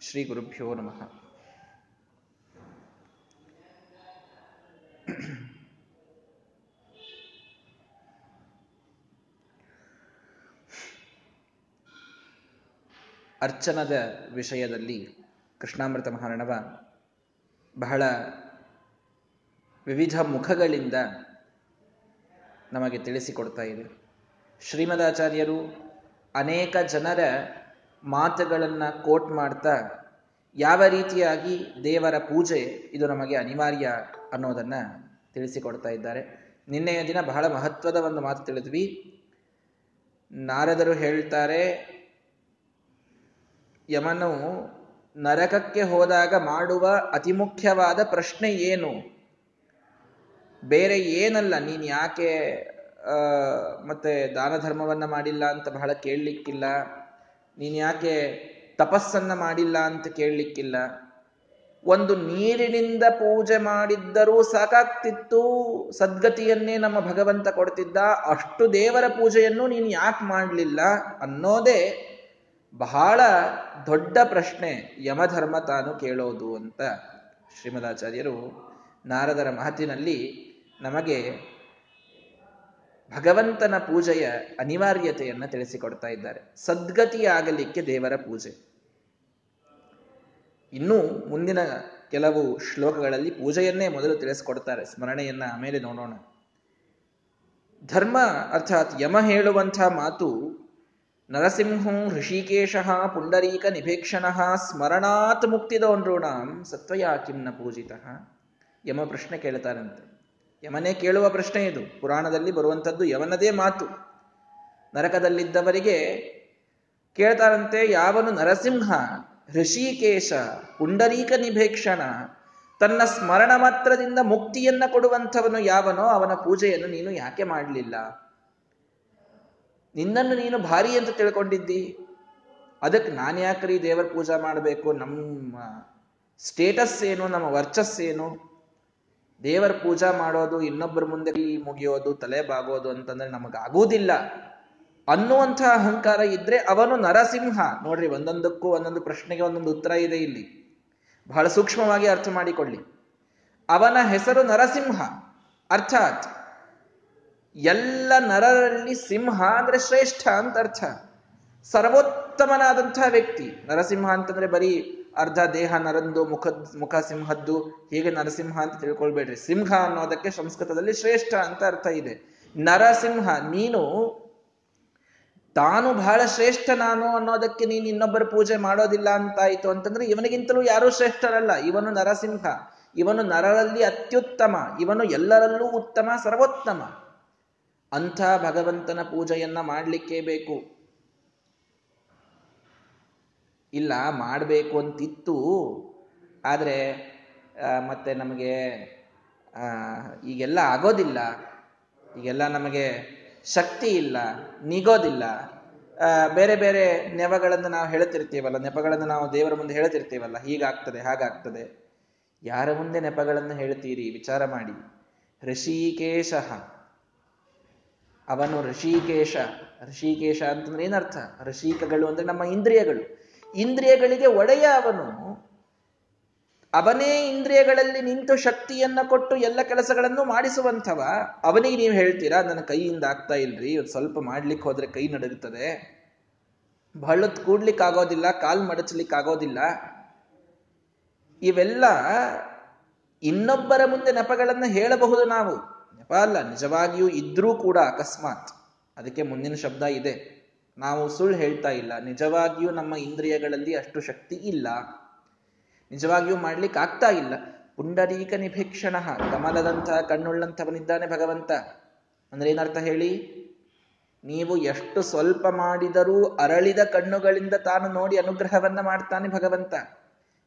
ಶ್ರೀ ಗುರುಭ್ಯೋ ನಮಃ. ಅರ್ಚನದ ವಿಷಯದಲ್ಲಿ ಕೃಷ್ಣಾಮೃತ ಮಹಾರಣವ ಬಹಳ ವಿವಿಧ ಮುಖಗಳಿಂದ ನಮಗೆ ತಿಳಿಸಿಕೊಡ್ತಾ ಇದೆ. ಶ್ರೀಮದಾಚಾರ್ಯರು ಅನೇಕ ಜನರ ಮಾತುಗಳನ್ನು ಕೋಟ್ ಮಾಡ್ತಾ ಯಾವ ರೀತಿಯಾಗಿ ದೇವರ ಪೂಜೆ ಇದು ನಮಗೆ ಅನಿವಾರ್ಯ ಅನ್ನೋದನ್ನ ತಿಳಿಸಿಕೊಡ್ತಾ ಇದ್ದಾರೆ. ನಿನ್ನೆಯ ದಿನ ಬಹಳ ಮಹತ್ವದ ಒಂದು ಮಾತು ತಿಳಿದ್ವಿ. ನಾರದರು ಹೇಳ್ತಾರೆ, ಯಮನು ನರಕಕ್ಕೆ ಹೋದಾಗ ಮಾಡುವ ಅತಿ ಮುಖ್ಯವಾದ ಪ್ರಶ್ನೆ ಏನು? ಬೇರೆ ಏನಲ್ಲ, ನೀನ್ ಯಾಕೆ ಮತ್ತೆ ದಾನ ಧರ್ಮವನ್ನ ಮಾಡಿಲ್ಲ ಅಂತ ಬಹಳ ಕೇಳಲಿಕ್ಕಿಲ್ಲ. ನೀನ್ ಯಾಕೆ ತಪಸ್ಸನ್ನ ಮಾಡಿಲ್ಲ ಅಂತ ಕೇಳಲಿಕ್ಕಿಲ್ಲ. ಒಂದು ನೀರಿನಿಂದ ಪೂಜೆ ಮಾಡಿದ್ದರೂ ಸಾಕಾಗ್ತಿತ್ತು. ಸದ್ಗತಿಯನ್ನೇ ನಮ್ಮ ಭಗವಂತ ಕೊಡ್ತಿದ್ದ. ಅಷ್ಟು ದೇವರ ಪೂಜೆಯನ್ನು ನೀನು ಯಾಕೆ ಮಾಡಲಿಲ್ಲ ಅನ್ನೋದೇ ಬಹಳ ದೊಡ್ಡ ಪ್ರಶ್ನೆ ಯಮಧರ್ಮ ತಾನು ಕೇಳೋದು ಅಂತ ಶ್ರೀಮದಾಚಾರ್ಯರು ನಾರದರ ಮಾತಿನಲ್ಲಿ ನಮಗೆ ಭಗವಂತನ ಪೂಜೆಯ ಅನಿವಾರ್ಯತೆಯನ್ನು ತಿಳಿಸಿಕೊಡ್ತಾ ಇದ್ದಾರೆ. ಸದ್ಗತಿಯಾಗಲಿಕ್ಕೆ ದೇವರ ಪೂಜೆ. ಇನ್ನೂ ಮುಂದಿನ ಕೆಲವು ಶ್ಲೋಕಗಳಲ್ಲಿ ಪೂಜೆಯನ್ನೇ ಮೊದಲು ತಿಳಿಸಿಕೊಡ್ತಾರೆ. ಸ್ಮರಣೆಯನ್ನ ಆಮೇಲೆ ನೋಡೋಣ. ಧರ್ಮ ಅರ್ಥಾತ್ ಯಮ ಹೇಳುವಂಥ ಮಾತು ನರಸಿಂಹಂ ಋಷಿಕೇಶ ಪುಂಡರೀಕ ನಿಭೇಕ್ಷಣ ಸ್ಮರಣಾತ್ ಮುಕ್ತಿದೋನ್ಋಣಾಂ ಸತ್ವಯಾಕಿಂನ ಪೂಜಿತ. ಯಮ ಪ್ರಶ್ನೆ ಕೇಳ್ತಾರಂತೆ. ಯಮನೇ. ಕೇಳುವ ಪ್ರಶ್ನೆ ಇದು. ಪುರಾಣದಲ್ಲಿ ಬರುವಂಥದ್ದು ಯವನದೇ ಮಾತು. ನರಕದಲ್ಲಿದ್ದವರಿಗೆ ಕೇಳ್ತಾರಂತೆ, ಯಾವನು ನರಸಿಂಹ ಋಷಿಕೇಶ ಪುಂಡರೀಕ ನಿಭೇಕ್ಷಣ, ತನ್ನ ಸ್ಮರಣ ಮಾತ್ರದಿಂದ ಮುಕ್ತಿಯನ್ನ ಕೊಡುವಂಥವನು ಯಾವನೋ ಅವನ ಪೂಜೆಯನ್ನು ನೀನು ಯಾಕೆ ಮಾಡಲಿಲ್ಲ? ನಿನ್ನನ್ನು ನೀನು ಭಾರಿ ಅಂತ ತಿಳ್ಕೊಂಡಿದ್ದಿ. ಅದಕ್ಕೆ ನಾನು ಯಾಕ್ರಿ ದೇವರ ಪೂಜಾ ಮಾಡಬೇಕು? ನಮ್ಮ ಸ್ಟೇಟಸ್ ಏನು? ನಮ್ಮ ವರ್ಚಸ್ ದೇವರ ಪೂಜಾ ಮಾಡೋದು, ಇನ್ನೊಬ್ಬರ ಮುಂದೆ ಮುಗಿಯೋದು, ತಲೆ ಬಾಗೋದು ಅಂತಂದ್ರೆ ನಮಗಾಗುವುದಿಲ್ಲ. ಅನ್ನುವಂಥ ಅಹಂಕಾರ ಇದ್ರೆ ಅವನು ನರಸಿಂಹ. ನೋಡ್ರಿ, ಒಂದೊಂದಕ್ಕೂ ಒಂದೊಂದು ಪ್ರಶ್ನೆಗೆ ಒಂದೊಂದು ಉತ್ತರ ಇದೆ ಇಲ್ಲಿ. ಬಹಳ ಸೂಕ್ಷ್ಮವಾಗಿ ಅರ್ಥ ಮಾಡಿಕೊಳ್ಳಿ. ಅವನ ಹೆಸರು ನರಸಿಂಹ. ಅರ್ಥಾತ್, ಎಲ್ಲ ನರರಲ್ಲಿ ಸಿಂಹ ಅಂದ್ರೆ ಶ್ರೇಷ್ಠ ಅಂತ ಅರ್ಥ. ಸರ್ವೋತ್ತಮನಾದಂತಹ ವ್ಯಕ್ತಿ. ನರಸಿಂಹ ಅಂತಂದ್ರೆ ಬರೀ ಅರ್ಧ ದೇಹ ನರಂದು, ಮುಖ ಮುಖ ಸಿಂಹದ್ದು, ಹೀಗೆ ನರಸಿಂಹ ಅಂತ ತಿಳ್ಕೊಳ್ಬೇಡ್ರಿ. ಸಿಂಹ ಅನ್ನೋದಕ್ಕೆ ಸಂಸ್ಕೃತದಲ್ಲಿ ಶ್ರೇಷ್ಠ ಅಂತ ಅರ್ಥ ಇದೆ. ನರಸಿಂಹ, ನೀನು ತಾನು ಬಹಳ ಶ್ರೇಷ್ಠ ನಾನು ಅನ್ನೋದಕ್ಕೆ ನೀನು ಇನ್ನೊಬ್ಬರ ಪೂಜೆ ಮಾಡೋದಿಲ್ಲ ಅಂತಾಯ್ತು ಅಂತಂದ್ರೆ ಇವನಿಗಿಂತಲೂ ಯಾರೂ ಶ್ರೇಷ್ಠರಲ್ಲ. ಇವನು ನರಸಿಂಹ. ಇವನು ನರರಲ್ಲಿ ಅತ್ಯುತ್ತಮ. ಇವನು ಎಲ್ಲರಲ್ಲೂ ಉತ್ತಮ, ಸರ್ವೋತ್ತಮ. ಅಂಥ ಭಗವಂತನ ಪೂಜೆಯನ್ನ ಮಾಡಲಿಕ್ಕೇ ಬೇಕು. ಇಲ್ಲ, ಮಾಡಬೇಕು ಅಂತಿತ್ತು. ಆದರೆ ಮತ್ತೆ ನಮಗೆ ಈಗೆಲ್ಲ ಆಗೋದಿಲ್ಲ. ಈಗೆಲ್ಲ ನಮಗೆ ಶಕ್ತಿ ಇಲ್ಲ, ನಿಗೋದಿಲ್ಲ. ಬೇರೆ ಬೇರೆ ನೆವಗಳನ್ನು ನಾವು ಹೇಳ್ತಿರ್ತೀವಲ್ಲ ನೆಪಗಳನ್ನು ನಾವು ದೇವರ ಮುಂದೆ ಹೇಳ್ತಿರ್ತೀವಲ್ಲ ಹೀಗಾಗ್ತದೆ, ಹಾಗಾಗ್ತದೆ. ಯಾರ ಮುಂದೆ ನೆಪಗಳನ್ನು ಹೇಳ್ತೀರಿ ವಿಚಾರ ಮಾಡಿ. ಋಷಿಕೇಶ ಅವನು ಋಷಿಕೇಶ ಋಷಿಕೇಶ ಅಂತಂದ್ರೆ ಏನರ್ಥ? ಋಷಿಕಗಳು ಅಂದ್ರೆ ನಮ್ಮ ಇಂದ್ರಿಯಗಳು. ಇಂದ್ರಿಯಗಳಿಗೆ ಒಡೆಯ ಅವನು. ಅವನೇ ಇಂದ್ರಿಯಗಳಲ್ಲಿ ನಿಂತು ಶಕ್ತಿಯನ್ನ ಕೊಟ್ಟು ಎಲ್ಲ ಕೆಲಸಗಳನ್ನು ಮಾಡಿಸುವಂಥವ. ಅವನಿಗೆ ನೀವು ಹೇಳ್ತೀರಾ, ನನ್ನ ಕೈಯಿಂದ ಆಗ್ತಾ ಇಲ್ರಿ ಸ್ವಲ್ಪ ಮಾಡ್ಲಿಕ್ಕೆ ಹೋದ್ರೆ ಕೈ ನಡುಗುತ್ತದೆ ಬಹಳತ್ ಕೂಡ್ಲಿಕ್ಕೆ ಆಗೋದಿಲ್ಲ ಕಾಲ್ ಮಡಚಲಿಕ್ಕೆ ಆಗೋದಿಲ್ಲ ಇವೆಲ್ಲ ಇನ್ನೊಬ್ಬರ ಮುಂದೆ ನೆಪಗಳನ್ನ ಹೇಳಬಹುದು ನಾವು. ನೆಪ ಅಲ್ಲ, ನಿಜವಾಗಿಯೂ ಇದ್ರೂ ಕೂಡ ಅಕಸ್ಮಾತ್. ಅದಕ್ಕೆ ಮುಂದಿನ ಶಬ್ದ ಇದೆ. ನಾವು ಸುಳ್ಳು ಹೇಳ್ತಾ ಇಲ್ಲ. ನಿಜವಾಗಿಯೂ ನಮ್ಮ ಇಂದ್ರಿಯಗಳಲ್ಲಿ ಅಷ್ಟು ಶಕ್ತಿ ಇಲ್ಲ. ನಿಜವಾಗಿಯೂ ಮಾಡ್ಲಿಕ್ಕೆ ಆಗ್ತಾ ಇಲ್ಲ. ಪುಂಡರೀಕ ನಿಭೀಕ್ಷಣ ಕಮಲದಂತಹ ಕಣ್ಣುಳ್ಳಂಥವನಿದ್ದಾನೆ ಭಗವಂತ. ಅಂದ್ರೆ ಏನರ್ಥ ಹೇಳಿ? ನೀವು ಎಷ್ಟು ಸ್ವಲ್ಪ ಮಾಡಿದರೂ ಅರಳಿದ ಕಣ್ಣುಗಳಿಂದ ತಾನು ನೋಡಿ ಅನುಗ್ರಹವನ್ನ ಮಾಡ್ತಾನೆ ಭಗವಂತ.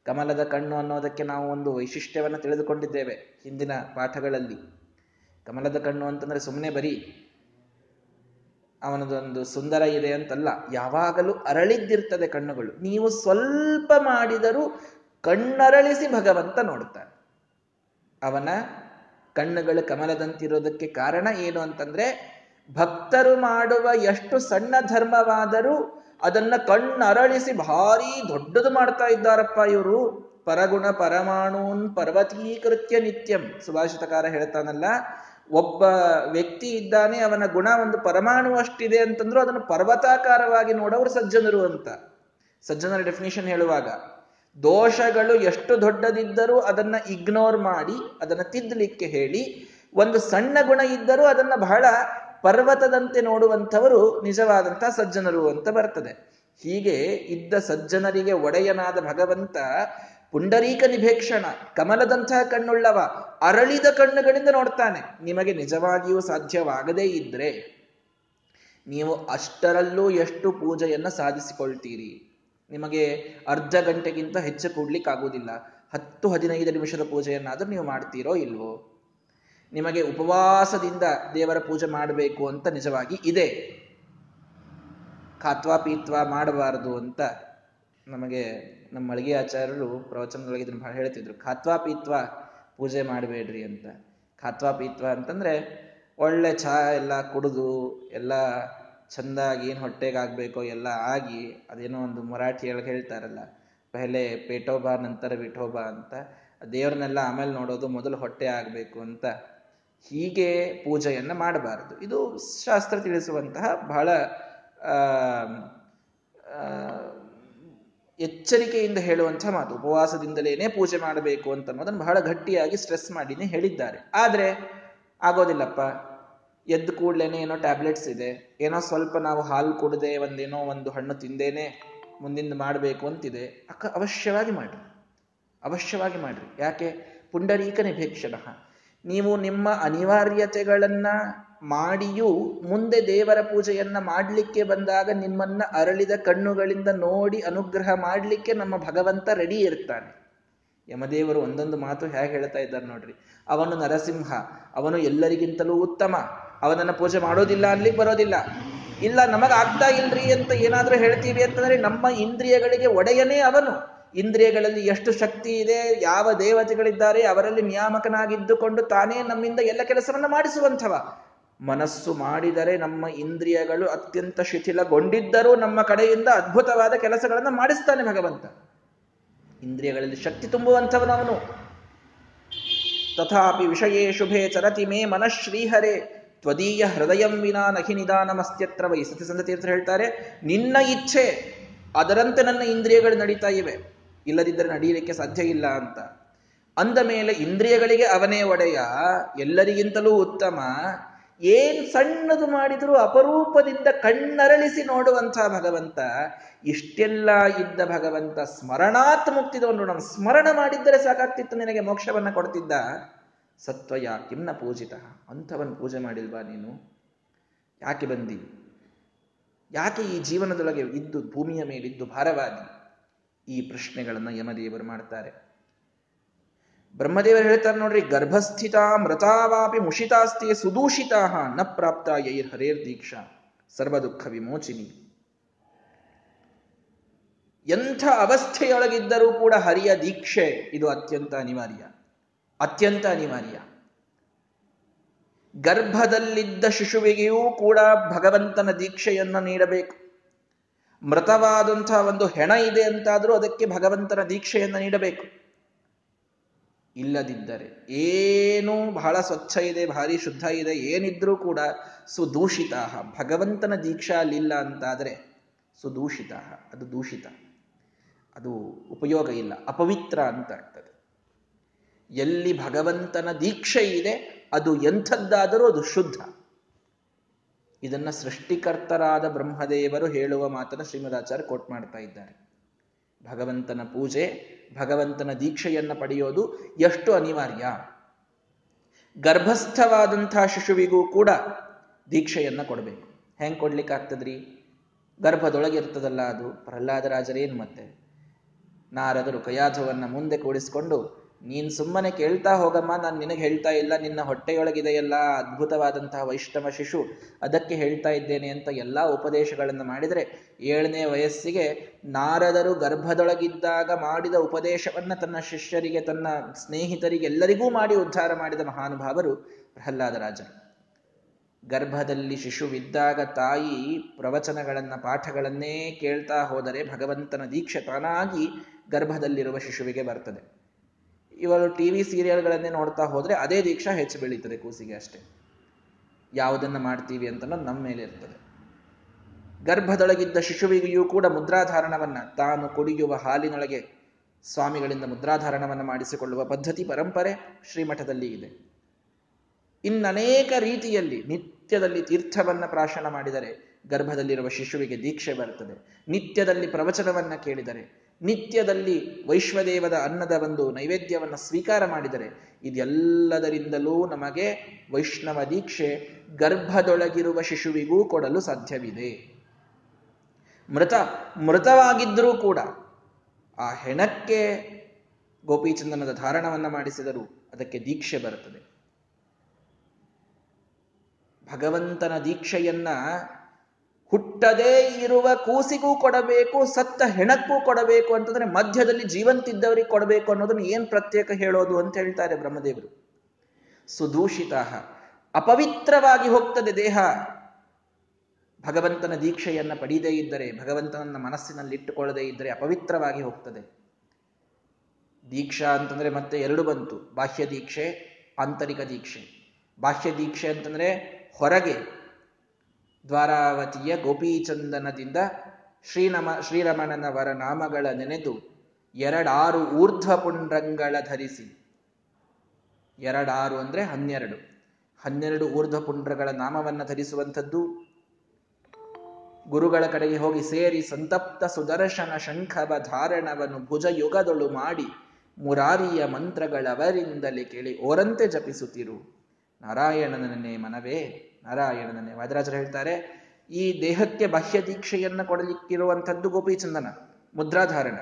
ಕಮಲದ ಕಣ್ಣು ಅನ್ನೋದಕ್ಕೆ ನಾವು ಒಂದು ವೈಶಿಷ್ಟ್ಯವನ್ನು ತಿಳಿದುಕೊಂಡಿದ್ದೇವೆ ಹಿಂದಿನ ಪಾಠಗಳಲ್ಲಿ. ಕಮಲದ ಕಣ್ಣು ಅಂತಂದ್ರೆ ಸುಮ್ಮನೆ ಬರೀ ಅವನದೊಂದು ಸುಂದರ ಇದೆ ಅಂತಲ್ಲ, ಯಾವಾಗಲೂ ಅರಳಿದ್ದಿರ್ತದೆ ಕಣ್ಣುಗಳು. ನೀವು ಸ್ವಲ್ಪ ಮಾಡಿದರೂ ಕಣ್ಣರಳಿಸಿ ಭಗವಂತ ನೋಡ್ತಾನೆ ಅವನ ಕಣ್ಣುಗಳು ಕಮಲದಂತಿರೋದಕ್ಕೆ ಕಾರಣ ಏನು ಅಂತಂದ್ರೆ, ಭಕ್ತರು ಮಾಡುವ ಎಷ್ಟು ಸಣ್ಣ ಧರ್ಮವಾದರೂ ಅದನ್ನ ಕಣ್ಣರಳಿಸಿ ಭಾರಿ ದೊಡ್ಡದು ಮಾಡ್ತಾ ಇದ್ದಾರಪ್ಪ ಇವರು. ಪರಗುಣ ಪರಮಾಣೂನ್ ಪರ್ವತೀಕೃತ್ಯ ನಿತ್ಯಂ. ಸುಭಾಷಿತಕಾರ ಹೇಳ್ತಾನಲ್ಲ ಒಬ್ಬ ವ್ಯಕ್ತಿ ಇದ್ದಾನೆ, ಅವನ ಗುಣ ಒಂದು ಪರಮಾಣು ಅಷ್ಟಿದೆ ಅಂತಂದ್ರೂ ಅದನ್ನು ಪರ್ವತಾಕಾರವಾಗಿ ನೋಡೋರು ಸಜ್ಜನರು ಅಂತ. ಸಜ್ಜನರ ಡೆಫಿನೇಷನ್ ಹೇಳುವಾಗ, ದೋಷಗಳು ಎಷ್ಟು ದೊಡ್ಡದಿದ್ದರೂ ಅದನ್ನ ಇಗ್ನೋರ್ ಮಾಡಿ, ಅದನ್ನ ತಿದ್ದಲಿಕ್ಕೆ ಹೇಳಿ, ಒಂದು ಸಣ್ಣ ಗುಣ ಇದ್ದರೂ ಅದನ್ನ ಬಹಳ ಪರ್ವತದಂತೆ ನೋಡುವಂಥವರು ನಿಜವಾದಂತಹ ಸಜ್ಜನರು ಅಂತ ಬರ್ತದೆ. ಹೀಗೆ ಇದ್ದ ಸಜ್ಜನರಿಗೆ ಒಡೆಯನಾದ ಭಗವಂತ ಪುಂಡರೀಕ ನಿಭೇಕ್ಷಣ, ಕಮಲದಂತಹ ಕಣ್ಣುಳ್ಳವ, ಅರಳಿದ ಕಣ್ಣುಗಳಿಂದ ನೋಡ್ತಾನೆ. ನಿಮಗೆ ನಿಜವಾಗಿಯೂ ಸಾಧ್ಯವಾಗದೇ ಇದ್ರೆ ನೀವು ಅಷ್ಟರಲ್ಲೂ ಎಷ್ಟು ಪೂಜೆಯನ್ನ ಸಾಧಿಸಿಕೊಳ್ತೀರಿ? ನಿಮಗೆ ಅರ್ಧ ಗಂಟೆಗಿಂತ ಹೆಚ್ಚು ಕೂಡ್ಲಿಕ್ಕಾಗುವುದಿಲ್ಲ. ಹತ್ತು, ಹದಿನೈದು ನಿಮಿಷದ ಪೂಜೆಯನ್ನಾದರೂ ನೀವು ಮಾಡ್ತೀರೋ ಇಲ್ವೋ? ನಿಮಗೆ ಉಪವಾಸದಿಂದ ದೇವರ ಪೂಜೆ ಮಾಡಬೇಕು ಅಂತ ನಿಜವಾಗಿ ಇದೆ. ಖಾತ್ವಾ ಪೀತ್ವಾ ಮಾಡಬಾರದು ಅಂತ ನಮಗೆ ನಮ್ಮ ಮಳಿಗೆ ಆಚಾರ್ಯರು ಪ್ರವಚನದೊಳಗೆ ಇದನ್ನು ಬಹಳ ಹೇಳ್ತಿದ್ರು. ಖಾತ್ವಾ ಪೀತ್ವಾ ಪೂಜೆ ಮಾಡಬೇಡ್ರಿ ಅಂತ. ಖಾತ್ವಾ ಪೀತ್ವಾ ಅಂತಂದ್ರೆ ಒಳ್ಳೆ ಚಹಾ ಎಲ್ಲ ಕುಡಿದು ಎಲ್ಲ ಚಂದಾಗಿ ಏನು ಹೊಟ್ಟೆಗೆ ಆಗ್ಬೇಕೋ ಎಲ್ಲ ಆಗಿ ಅದೇನೋ ಒಂದು ಮರಾಠಿಯೊಳಗೆ ಹೇಳ್ತಾರಲ್ಲ, ಪೆಹಲೆ ಪೇಟೋಬಾ ನಂತರ ವಿಠೋಬಾ ಅಂತ. ದೇವ್ರನ್ನೆಲ್ಲ ಆಮೇಲೆ ನೋಡೋದು ಮೊದಲು ಹೊಟ್ಟೆ ಆಗಬೇಕು ಅಂತ. ಹೀಗೆ ಪೂಜೆಯನ್ನು ಮಾಡಬಾರದು. ಇದು ಶಾಸ್ತ್ರ ತಿಳಿಸುವಂತಹ ಬಹಳ ಎಚ್ಚರಿಕೆಯಿಂದ ಹೇಳುವಂಥ ಮಾತು, ಉಪವಾಸದಿಂದಲೇನೆ ಪೂಜೆ ಮಾಡಬೇಕು ಅಂತ ಅನ್ನೋದನ್ನು ಬಹಳ ಗಟ್ಟಿಯಾಗಿ ಸ್ಟ್ರೆಸ್ ಮಾಡಿನೇ ಹೇಳಿದ್ದಾರೆ. ಆದ್ರೆ ಆಗೋದಿಲ್ಲಪ್ಪ. ಎದ್ದು ಕೂಡ್ಲೇನೆ ಏನೋ ಟ್ಯಾಬ್ಲೆಟ್ಸ್ ಇದೆ, ಏನೋ ಸ್ವಲ್ಪ ನಾವು ಹಾಲು ಕುಡದೆ ಒಂದೇನೋ ಒಂದು ಹಣ್ಣು ತಿಂದೇನೆ ಮುಂದಿಂದ ಮಾಡಬೇಕು ಅಂತಿದೆ. ಅಕ್ಕ, ಅವಶ್ಯವಾಗಿ ಮಾಡಿರಿ. ಅವಶ್ಯವಾಗಿ ಮಾಡಿರಿ. ಯಾಕೆ? ಪುಂಡರೀಕ ನಿಭೇಕ್ಷಣ. ನೀವು ನಿಮ್ಮ ಅನಿವಾರ್ಯತೆಗಳನ್ನ ಮಾಡಿಯೂ ಮುಂದೆ ದೇವರ ಪೂಜೆಯನ್ನ ಮಾಡಲಿಕ್ಕೆ ಬಂದಾಗ ನಿಮ್ಮನ್ನ ಅರಳಿದ ಕಣ್ಣುಗಳಿಂದ ನೋಡಿ ಅನುಗ್ರಹ ಮಾಡಲಿಕ್ಕೆ ನಮ್ಮ ಭಗವಂತ ರೆಡಿ ಇರ್ತಾನೆ. ಯಮದೇವರು ಒಂದೊಂದು ಮಾತು ಹೇಗೆ ಹೇಳ್ತಾ ಇದ್ದಾರೆ ನೋಡ್ರಿ. ಅವನು ನರಸಿಂಹ, ಅವನು ಎಲ್ಲರಿಗಿಂತಲೂ ಉತ್ತಮ. ಅವನನ್ನ ಪೂಜೆ ಮಾಡೋದಿಲ್ಲ ಅಲ್ಲಿ ಬರೋದಿಲ್ಲ. ಇಲ್ಲ ನಮಗಾಗ್ತಾ ಇಲ್ರಿ ಅಂತ ಏನಾದ್ರೂ ಹೇಳ್ತೀವಿ ಅಂತಂದ್ರೆ ನಮ್ಮ ಇಂದ್ರಿಯಗಳಿಗೆ ಒಡೆಯನೇ ಅವನು. ಇಂದ್ರಿಯಗಳಲ್ಲಿ ಎಷ್ಟು ಶಕ್ತಿ ಇದೆ, ಯಾವ ದೇವತೆಗಳಿದ್ದಾರೆ, ಅವರಲ್ಲಿ ನಿಯಾಮಕನಾಗಿದ್ದುಕೊಂಡು ತಾನೇ ನಮ್ಮಿಂದ ಎಲ್ಲ ಕೆಲಸವನ್ನ ಮಾಡಿಸುವಂಥವ. ಮನಸ್ಸು ಮಾಡಿದರೆ ನಮ್ಮ ಇಂದ್ರಿಯಗಳು ಅತ್ಯಂತ ಶಿಥಿಲಗೊಂಡಿದ್ದರೂ ನಮ್ಮ ಕಡೆಯಿಂದ ಅದ್ಭುತವಾದ ಕೆಲಸಗಳನ್ನು ಮಾಡಿಸ್ತಾನೆ ಭಗವಂತ. ಇಂದ್ರಿಯಗಳಲ್ಲಿ ಶಕ್ತಿ ತುಂಬುವಂಥವನವನು ತಥಾಪಿ ವಿಷಯೇ ಶುಭೆ ಚರತಿ ಮೇ ಮನಶ್ರೀಹರೇ ತ್ವದೀಯ ಹೃದಯಂ ವಿನಾ ನಖಿ ನಿಧಾನಮಸ್ತ್ಯತ್ರ ವೈ. ಸತ್ಯಸಂಧ ಹೇಳ್ತಾರೆ, ನಿನ್ನ ಇಚ್ಛೆ, ಅದರಂತೆ ನನ್ನ ಇಂದ್ರಿಯಗಳು ನಡೀತಾ ಇವೆ. ಇಲ್ಲದಿದ್ದರೆ ನಡೆಯಲಿಕ್ಕೆ ಸಾಧ್ಯ ಇಲ್ಲ ಅಂತ. ಅಂದ ಮೇಲೆ ಇಂದ್ರಿಯಗಳಿಗೆ ಅವನೇ ಒಡೆಯ. ಎಲ್ಲರಿಗಿಂತಲೂ ಉತ್ತಮ. ಏನ್ ಸಣ್ಣದು ಮಾಡಿದರೂ ಅಪರೂಪದಿಂದ ಕಣ್ಣರಳಿಸಿ ನೋಡುವಂಥ ಭಗವಂತ, ಇಷ್ಟೆಲ್ಲ ಇದ್ದ ಭಗವಂತ ಸ್ಮರಣಾತ್ ಮುಕ್ತಿದವನು. ನಾನು ಸ್ಮರಣ ಮಾಡಿದ್ದರೆ ಸಾಕಾಗ್ತಿತ್ತು, ನಿನಗೆ ಮೋಕ್ಷವನ್ನ ಕೊಡ್ತಿದ್ದ. ಸತ್ವಯ ಕಿಮ್ನ ಪೂಜಿತ. ಅಂಥವನ್ ಪೂಜೆ ಮಾಡಿಲ್ವಾ ನೀನು? ಯಾಕೆ ಬಂದಿ? ಯಾಕೆ ಈ ಜೀವನದೊಳಗೆ ಇದ್ದು ಭೂಮಿಯ ಮೇಲಿದ್ದು ಭಾರವಾಗಿ ಈ ಪ್ರಶ್ನೆಗಳನ್ನು ಯಮದೇವರು ಮಾಡ್ತಾರೆ. ಬ್ರಹ್ಮದೇವರು ಹೇಳ್ತಾರೆ ನೋಡ್ರಿ, ಗರ್ಭಸ್ಥಿತ ಮೃತಾವಾಪಿ ಮುಷಿತಾಸ್ತಿ ಸುದೂಷಿತಾ ನ ಪ್ರಾಪ್ತ ಯೈರ್ ಹರೇರ್ ದೀಕ್ಷಾ, ಸರ್ವ ದುಃಖ ವಿಮೋಚಿನಿ. ಎಂಥ ಅವಸ್ಥೆಯೊಳಗಿದ್ದರೂ ಕೂಡ ಹರಿಯ ದೀಕ್ಷೆ, ಇದು ಅತ್ಯಂತ ಅನಿವಾರ್ಯ ಅತ್ಯಂತ ಅನಿವಾರ್ಯ. ಗರ್ಭದಲ್ಲಿದ್ದ ಶಿಶುವಿಗೆಯೂ ಕೂಡ ಭಗವಂತನ ದೀಕ್ಷೆಯನ್ನು ನೀಡಬೇಕು. ಮೃತವಾದಂತಹ ಒಂದು ಹೆಣ ಇದೆ ಅಂತಾದರೂ ಅದಕ್ಕೆ ಭಗವಂತನ ದೀಕ್ಷೆಯನ್ನು ನೀಡಬೇಕು. ಇಲ್ಲದಿದ್ದರೆ. ಏನು ಬಹಳ ಸ್ವಚ್ಛ ಇದೆ, ಭಾರಿ ಶುದ್ಧ ಇದೆ, ಏನಿದ್ರೂ ಕೂಡ ಸುದೂಷಿತ ಭಗವಂತನ ದೀಕ್ಷಾ ಅಲ್ಲಿಲ್ಲ ಅಂತಾದರೆ ಸುದೂಷಿತ ಅದು ದೂಷಿತ. ಅದು ಉಪಯೋಗ ಇಲ್ಲ, ಅಪವಿತ್ರ ಅಂತ ಆಗ್ತದೆ ಎಲ್ಲಿ ಭಗವಂತನ ದೀಕ್ಷೆ ಇದೆ, ಅದು ಎಂಥದ್ದಾದರೂ ಅದು ಶುದ್ಧ. ಇದನ್ನ ಸೃಷ್ಟಿಕರ್ತರಾದ ಬ್ರಹ್ಮದೇವರು ಹೇಳುವ ಮಾತನ್ನು ಶ್ರೀಮದಾಚಾರ್ಯ ಕೋಟ್ ಮಾಡ್ತಾ ಇದ್ದಾರೆ. ಭಗವಂತನ ಪೂಜೆ, ಭಗವಂತನ ದೀಕ್ಷೆಯನ್ನು ಪಡೆಯೋದು ಎಷ್ಟು ಅನಿವಾರ್ಯ. ಗರ್ಭಸ್ಥವಾದಂಥ ಶಿಶುವಿಗೂ ಕೂಡ ದೀಕ್ಷೆಯನ್ನು ಕೊಡಬೇಕು. ಹೆಂಗೆ ಕೊಡ್ಲಿಕ್ಕೆ ಆಗ್ತದ್ರಿ? ಗರ್ಭದೊಳಗಿರ್ತದಲ್ಲ ಅದು. ಪ್ರಹ್ಲಾದರಾಜರೇನು ಮತ್ತೆ? ನಾರದರು ಕಯಾಧವನ್ನು ಮುಂದೆ ಕೂಡಿಸ್ಕೊಂಡು ನೀನ್ ಸುಮ್ಮನೆ ಕೇಳ್ತಾ ಹೋಗಮ್ಮ, ನಾನು ನಿನಗೆ ಹೇಳ್ತಾ ಇಲ್ಲ, ನಿನ್ನ ಹೊಟ್ಟೆಯೊಳಗಿದೆಯಲ್ಲ ಅದ್ಭುತವಾದಂತಹ ವೈಷ್ಣವ ಶಿಶು, ಅದಕ್ಕೆ ಹೇಳ್ತಾ ಇದ್ದೇನೆ ಅಂತ ಎಲ್ಲಾ ಉಪದೇಶಗಳನ್ನು ಮಾಡಿದರೆ ಏಳನೇ ವಯಸ್ಸಿಗೆ ನಾರದರು ಗರ್ಭದೊಳಗಿದ್ದಾಗ ಮಾಡಿದ ಉಪದೇಶವನ್ನು ತನ್ನ ಶಿಷ್ಯರಿಗೆ, ತನ್ನ ಸ್ನೇಹಿತರಿಗೆ ಎಲ್ಲರಿಗೂ ಮಾಡಿ ಉದ್ಧಾರ ಮಾಡಿದ ಮಹಾನುಭಾವರು ಪ್ರಹ್ಲಾದರಾಜರು. ಗರ್ಭದಲ್ಲಿ ಶಿಶುವಿದ್ದಾಗ ತಾಯಿ ಪ್ರವಚನಗಳನ್ನು, ಪಾಠಗಳನ್ನೇ ಕೇಳ್ತಾ ಹೋದರೆ ಭಗವಂತನ ದೀಕ್ಷೆ ತಾನಾಗಿ ಗರ್ಭದಲ್ಲಿರುವ ಶಿಶುವಿಗೆ ಬರ್ತದೆ. ಇವರು ಟಿ ವಿ ಸೀರಿಯಲ್ಗಳನ್ನೇ ನೋಡ್ತಾ ಹೋದ್ರೆ ಅದೇ ದೀಕ್ಷಾ ಹೆಚ್ಚು ಬೆಳೀತದೆ ಕೂಸಿಗೆ ಅಷ್ಟೇ. ಯಾವುದನ್ನ ಮಾಡ್ತೀವಿ ಅಂತ ನಮ್ಮ ಮೇಲೆ ಇರ್ತದೆ. ಗರ್ಭದೊಳಗಿದ್ದ ಶಿಶುವಿಗೆಯೂ ಕೂಡ ಮುದ್ರಾಧಾರಣವನ್ನ ತಾನು ಕುಡಿಯುವ ಹಾಲಿನೊಳಗೆ ಸ್ವಾಮಿಗಳಿಂದ ಮುದ್ರಾಧಾರಣವನ್ನು ಮಾಡಿಸಿಕೊಳ್ಳುವ ಪದ್ಧತಿ ಪರಂಪರೆ ಶ್ರೀಮಠದಲ್ಲಿ ಇದೆ. ಇನ್ನನೇಕ ರೀತಿಯಲ್ಲಿ ನಿತ್ಯದಲ್ಲಿ ತೀರ್ಥವನ್ನ ಪ್ರಾಶನ ಮಾಡಿದರೆ ಗರ್ಭದಲ್ಲಿರುವ ಶಿಶುವಿಗೆ ದೀಕ್ಷೆ ಬರುತ್ತದೆ ನಿತ್ಯದಲ್ಲಿ ಪ್ರವಚನವನ್ನ ಕೇಳಿದರೆ ನಿತ್ಯದಲ್ಲಿ ವೈಶ್ವದೇವದ ಅನ್ನದ ಒಂದು ನೈವೇದ್ಯವನ್ನು ಸ್ವೀಕಾರ ಮಾಡಿದರೆ ಇದೆಲ್ಲದರಿಂದಲೂ ನಮಗೆ ವೈಷ್ಣವ ದೀಕ್ಷೆ ಗರ್ಭದೊಳಗಿರುವ ಶಿಶುವಿಗೂ ಕೊಡಲು ಸಾಧ್ಯವಿದೆ. ಮೃತ ಮೃತವಾಗಿದ್ದರೂ ಕೂಡ ಆ ಹೆಣಕ್ಕೆ ಗೋಪೀಚಂದನದ ಧಾರಣವನ್ನ ಮಾಡಿಸಿದರೂ ಅದಕ್ಕೆ ದೀಕ್ಷೆ ಬರುತ್ತದೆ. ಭಗವಂತನ ದೀಕ್ಷೆಯನ್ನ ಹುಟ್ಟದೇ ಇರುವ ಕೂಸಿಗೂ ಕೊಡಬೇಕು, ಸತ್ತ ಹೆಣಕ್ಕೂ ಕೊಡಬೇಕು ಅಂತಂದ್ರೆ ಮಧ್ಯದಲ್ಲಿ ಜೀವಂತಿದ್ದವರಿಗೆ ಕೊಡಬೇಕು ಅನ್ನೋದನ್ನು ಏನ್ ಪ್ರತ್ಯೇಕ ಹೇಳೋದು ಅಂತ ಹೇಳ್ತಾರೆ ಬ್ರಹ್ಮದೇವರು. ಸುದೂಷಿತ ಅಪವಿತ್ರವಾಗಿ ಹೋಗ್ತದೆ ದೇಹ. ಭಗವಂತನ ದೀಕ್ಷೆಯನ್ನ ಪಡೆಯದೇ ಇದ್ದರೆ, ಭಗವಂತನನ್ನ ಮನಸ್ಸಿನಲ್ಲಿ ಇಟ್ಟುಕೊಳ್ಳದೇ ಇದ್ದರೆ ಅಪವಿತ್ರವಾಗಿ ಹೋಗ್ತದೆ. ದೀಕ್ಷಾ ಅಂತಂದ್ರೆ ಮತ್ತೆ ಎರಡು ಬಂತು. ಬಾಹ್ಯ ದೀಕ್ಷೆ, ಆಂತರಿಕ ದೀಕ್ಷೆ. ಬಾಹ್ಯ ದೀಕ್ಷೆ ಅಂತಂದ್ರೆ ಹೊರಗೆ ದ್ವಾರಾವತಿಯ ಗೋಪೀಚಂದನದಿಂದ ಶ್ರೀನಮ, ಶ್ರೀರಮಣನವರ ನಾಮಗಳ ನೆನೆದು ಎರಡಾರು ಊರ್ಧ್ವ ಪುಂಡ್ರಂಗಳ ಧರಿಸಿ. ಎರಡಾರು ಅಂದ್ರೆ ಹನ್ನೆರಡು. ಹನ್ನೆರಡು ಊರ್ಧ್ವ ಪುಂಡ್ರಗಳ ನಾಮವನ್ನು ಧರಿಸುವಂಥದ್ದು. ಗುರುಗಳ ಕಡೆಗೆ ಹೋಗಿ ಸೇರಿ ಸಂತಪ್ತ ಸುದರ್ಶನ ಶಂಖವ ಧಾರಣವನ್ನು ಭುಜ ಯುಗದೊಳು ಮಾಡಿ ಮುರಾರಿಯ ಮಂತ್ರಗಳವರಿಂದಲೇ ಕೇಳಿ ಓರಂತೆ ಜಪಿಸುತ್ತಿರು. ನಾರಾಯಣನನ್ನೇ ಮನವೇ. ನಾರಾಯಣನನ್ನೇ ವಾದರಾಜರು ಹೇಳ್ತಾರೆ, ಈ ದೇಹಕ್ಕೆ ಬಾಹ್ಯ ದೀಕ್ಷೆಯನ್ನು ಕೊಡಲಿಕ್ಕಿರುವಂಥದ್ದು ಗೋಪಿಚಂದನ, ಮುದ್ರಾಧಾರಣ.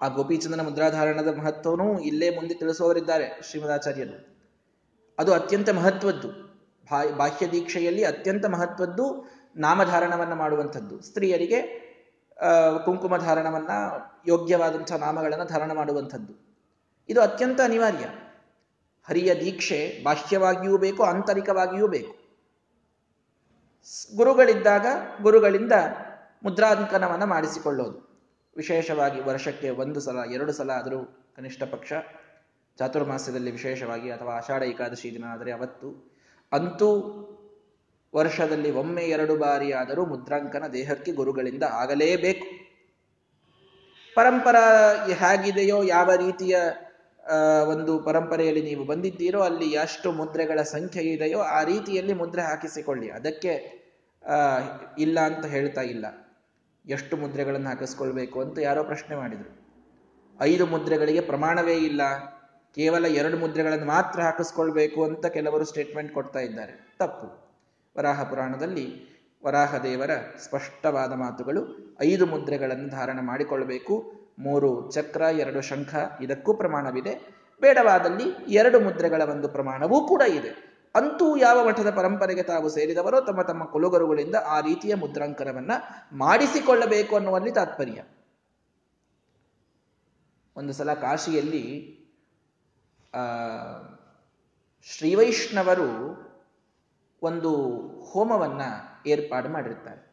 ಆ ಗೋಪಿಚಂದನ ಮುದ್ರಾಧಾರಣದ ಮಹತ್ವನೂ ಇಲ್ಲೇ ಮುಂದೆ ತಿಳಿಸುವವರಿದ್ದಾರೆ ಶ್ರೀಮದಾಚಾರ್ಯರು. ಅದು ಅತ್ಯಂತ ಮಹತ್ವದ್ದು. ಬಾಹ್ಯ ದೀಕ್ಷೆಯಲ್ಲಿ ಅತ್ಯಂತ ಮಹತ್ವದ್ದು ನಾಮಧಾರಣವನ್ನು ಮಾಡುವಂಥದ್ದು. ಸ್ತ್ರೀಯರಿಗೆ ಕುಂಕುಮ ಧಾರಣವನ್ನ ಯೋಗ್ಯವಾದಂಥ ನಾಮಗಳನ್ನು ಧಾರಣ ಮಾಡುವಂಥದ್ದು. ಇದು ಅತ್ಯಂತ ಅನಿವಾರ್ಯ. ಹರಿಯ ದೀಕ್ಷೆ ಬಾಹ್ಯವಾಗಿಯೂ ಬೇಕು, ಆಂತರಿಕವಾಗಿಯೂ ಬೇಕು. ಗುರುಗಳಿದ್ದಾಗ ಗುರುಗಳಿಂದ ಮುದ್ರಾಂಕನವನ್ನು ಮಾಡಿಸಿಕೊಳ್ಳೋದು. ವಿಶೇಷವಾಗಿ ವರ್ಷಕ್ಕೆ ಒಂದು ಸಲ, ಎರಡು ಸಲ ಆದರೂ ಕನಿಷ್ಠ ಪಕ್ಷ, ಚಾತುರ್ಮಾಸ್ಯದಲ್ಲಿ ವಿಶೇಷವಾಗಿ ಅಥವಾ ಆಷಾಢ ಏಕಾದಶಿ ದಿನ ಆದರೆ ಅವತ್ತು. ಅಂತೂ ವರ್ಷದಲ್ಲಿ ಒಮ್ಮೆ ಎರಡು ಬಾರಿ ಆದರೂ ಮುದ್ರಾಂಕನ ದೇಹಕ್ಕೆ ಗುರುಗಳಿಂದ ಆಗಲೇಬೇಕು. ಪರಂಪರಾ ಹೇಗಿದೆಯೋ, ಯಾವ ರೀತಿಯ ಒಂದು ಪರಂಪರೆಯಲ್ಲಿ ನೀವು ಬಂದಿದ್ದೀರೋ, ಅಲ್ಲಿ ಎಷ್ಟು ಮುದ್ರೆಗಳ ಸಂಖ್ಯೆ ಇದೆಯೋ, ಆ ರೀತಿಯಲ್ಲಿ ಮುದ್ರೆ ಹಾಕಿಸಿಕೊಳ್ಳಿ. ಅದಕ್ಕೆ ಇಲ್ಲ ಅಂತ ಹೇಳ್ತಾ ಇಲ್ಲ. ಎಷ್ಟು ಮುದ್ರೆಗಳನ್ನು ಹಾಕಿಸ್ಕೊಳ್ಬೇಕು ಅಂತ ಯಾರೋ ಪ್ರಶ್ನೆ ಮಾಡಿದರು. ಐದು ಮುದ್ರೆಗಳಿಗೆ ಪ್ರಮಾಣವೇ ಇಲ್ಲ. ಕೇವಲ ಎರಡು ಮುದ್ರೆಗಳನ್ನು ಮಾತ್ರ ಹಾಕಿಸ್ಕೊಳ್ಬೇಕು ಅಂತ ಕೆಲವರು ಸ್ಟೇಟ್ಮೆಂಟ್ ಕೊಡ್ತಾ ಇದ್ದಾರೆ. ತಪ್ಪು. ವರಾಹ ಪುರಾಣದಲ್ಲಿ ವರಾಹ ದೇವರ ಸ್ಪಷ್ಟವಾದ ಮಾತುಗಳು ಐದು ಮುದ್ರೆಗಳನ್ನು ಧಾರಣ ಮಾಡಿಕೊಳ್ಳಬೇಕು. ಮೂರು ಚಕ್ರ, ಎರಡು ಶಂಖ, ಇದಕ್ಕೂ ಪ್ರಮಾಣವಿದೆ. ಬೇಡವಾದಲ್ಲಿ ಎರಡು ಮುದ್ರೆಗಳ ಒಂದು ಪ್ರಮಾಣವೂ ಕೂಡ ಇದೆ. ಅಂತೂ ಯಾವ ಮಠದ ಪರಂಪರೆಗೆ ತಾವು ಸೇರಿದವರೋ ತಮ್ಮ ತಮ್ಮ ಕುಲುಗರುಗಳಿಂದ ಆ ರೀತಿಯ ಮುದ್ರಾಂಕನವನ್ನ ಮಾಡಿಸಿಕೊಳ್ಳಬೇಕು ಅನ್ನುವಲ್ಲಿ ತಾತ್ಪರ್ಯ. ಒಂದು ಸಲ ಕಾಶಿಯಲ್ಲಿ, ಆ, ಶ್ರೀವೈಷ್ಣವರು ಒಂದು ಹೋಮವನ್ನ ಏರ್ಪಾಡು ಮಾಡಿರ್ತಾರೆ.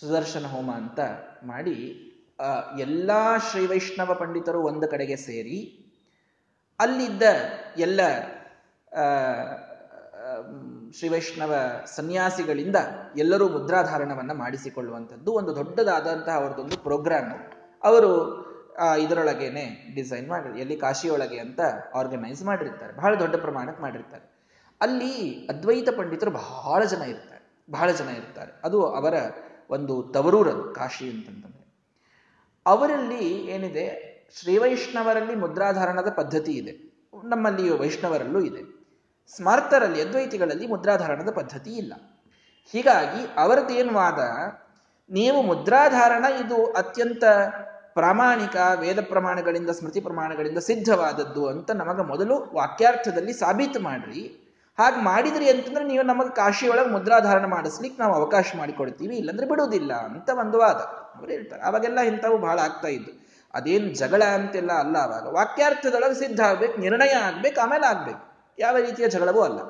ಸುದರ್ಶನ ಹೋಮ ಅಂತ ಮಾಡಿ ಎಲ್ಲ ಶ್ರೀ ವೈಷ್ಣವ ಪಂಡಿತರು ಒಂದು ಕಡೆಗೆ ಸೇರಿ ಅಲ್ಲಿದ್ದ ಎಲ್ಲ ಶ್ರೀ ವೈಷ್ಣವ ಸನ್ಯಾಸಿಗಳಿಂದ ಎಲ್ಲರೂ ಮುದ್ರಾಧಾರಣವನ್ನು ಮಾಡಿಸಿಕೊಳ್ಳುವಂಥದ್ದು ಒಂದು ದೊಡ್ಡದಾದಂತಹ ಅವರದೊಂದು ಪ್ರೋಗ್ರಾಮ್. ಅವರು ಇದರೊಳಗೇನೆ ಡಿಸೈನ್ ಮಾಡಿ, ಎಲ್ಲಿ ಕಾಶಿಯೊಳಗೆ ಅಂತ ಆರ್ಗನೈಸ್ ಮಾಡಿರ್ತಾರೆ. ಬಹಳ ದೊಡ್ಡ ಪ್ರಮಾಣಕ್ಕೆ ಮಾಡಿರ್ತಾರೆ. ಅಲ್ಲಿ ಅದ್ವೈತ ಪಂಡಿತರು ಬಹಳ ಜನ ಇರ್ತಾರೆ. ಬಹಳ ಜನ ಇರ್ತಾರೆ. ಅದು ಅವರ ಒಂದು ತವರೂರದು ಕಾಶಿ ಅಂತಂತಂದ್ರೆ. ಅವರಲ್ಲಿ ಏನಿದೆ, ಶ್ರೀವೈಷ್ಣವರಲ್ಲಿ ಮುದ್ರಾಧಾರಣದ ಪದ್ಧತಿ ಇದೆ. ನಮ್ಮಲ್ಲಿ ವೈಷ್ಣವರಲ್ಲೂ ಇದೆ. ಸ್ಮಾರ್ತರಲ್ಲಿ, ಅದ್ವೈತಿಗಳಲ್ಲಿ ಮುದ್ರಾಧಾರಣದ ಪದ್ಧತಿ ಇಲ್ಲ. ಹೀಗಾಗಿ ಅವರದ್ದೇನು ವಾದ? ನೀವು ಮುದ್ರಾಧಾರಣ ಇದು ಅತ್ಯಂತ ಪ್ರಾಮಾಣಿಕ, ವೇದ ಪ್ರಮಾಣಗಳಿಂದ, ಸ್ಮೃತಿ ಪ್ರಮಾಣಗಳಿಂದ ಸಿದ್ಧವಾದದ್ದು ಅಂತ ನಮಗ ಮೊದಲು ವಾಕ್ಯಾರ್ಥದಲ್ಲಿ ಸಾಬೀತು ಮಾಡ್ರಿ. ಹಾಗೆ ಮಾಡಿದ್ರಿ ಅಂತಂದ್ರೆ ನೀವು ನಮಗೆ ಕಾಶಿಯೊಳಗೆ ಮುದ್ರಾಧಾರಣ ಮಾಡಿಸ್ಲಿಕ್ಕೆ ನಾವು ಅವಕಾಶ ಮಾಡಿಕೊಡ್ತೀವಿ, ಇಲ್ಲಂದ್ರೆ ಬಿಡುವುದಿಲ್ಲ ಅಂತ ಒಂದು ವಾದ. ಅವ್ರು ಹೇಳ್ತಾರೆ ಅವಾಗೆಲ್ಲ ಇಂಥವು ಬಹಳ ಆಗ್ತಾ ಇದ್ದು. ಅದೇನು ಜಗಳ ಅಂತೆಲ್ಲ ಅಲ್ಲ ಅವಾಗ ವಾಕ್ಯಾರ್ಥದೊಳಗೆ ಸಿದ್ಧ ಆಗ್ಬೇಕು, ನಿರ್ಣಯ ಆಗ್ಬೇಕು, ಆಮೇಲೆ ಆಗ್ಬೇಕು. ಯಾವ ರೀತಿಯ ಜಗಳವೂ ಅಲ್ಲ.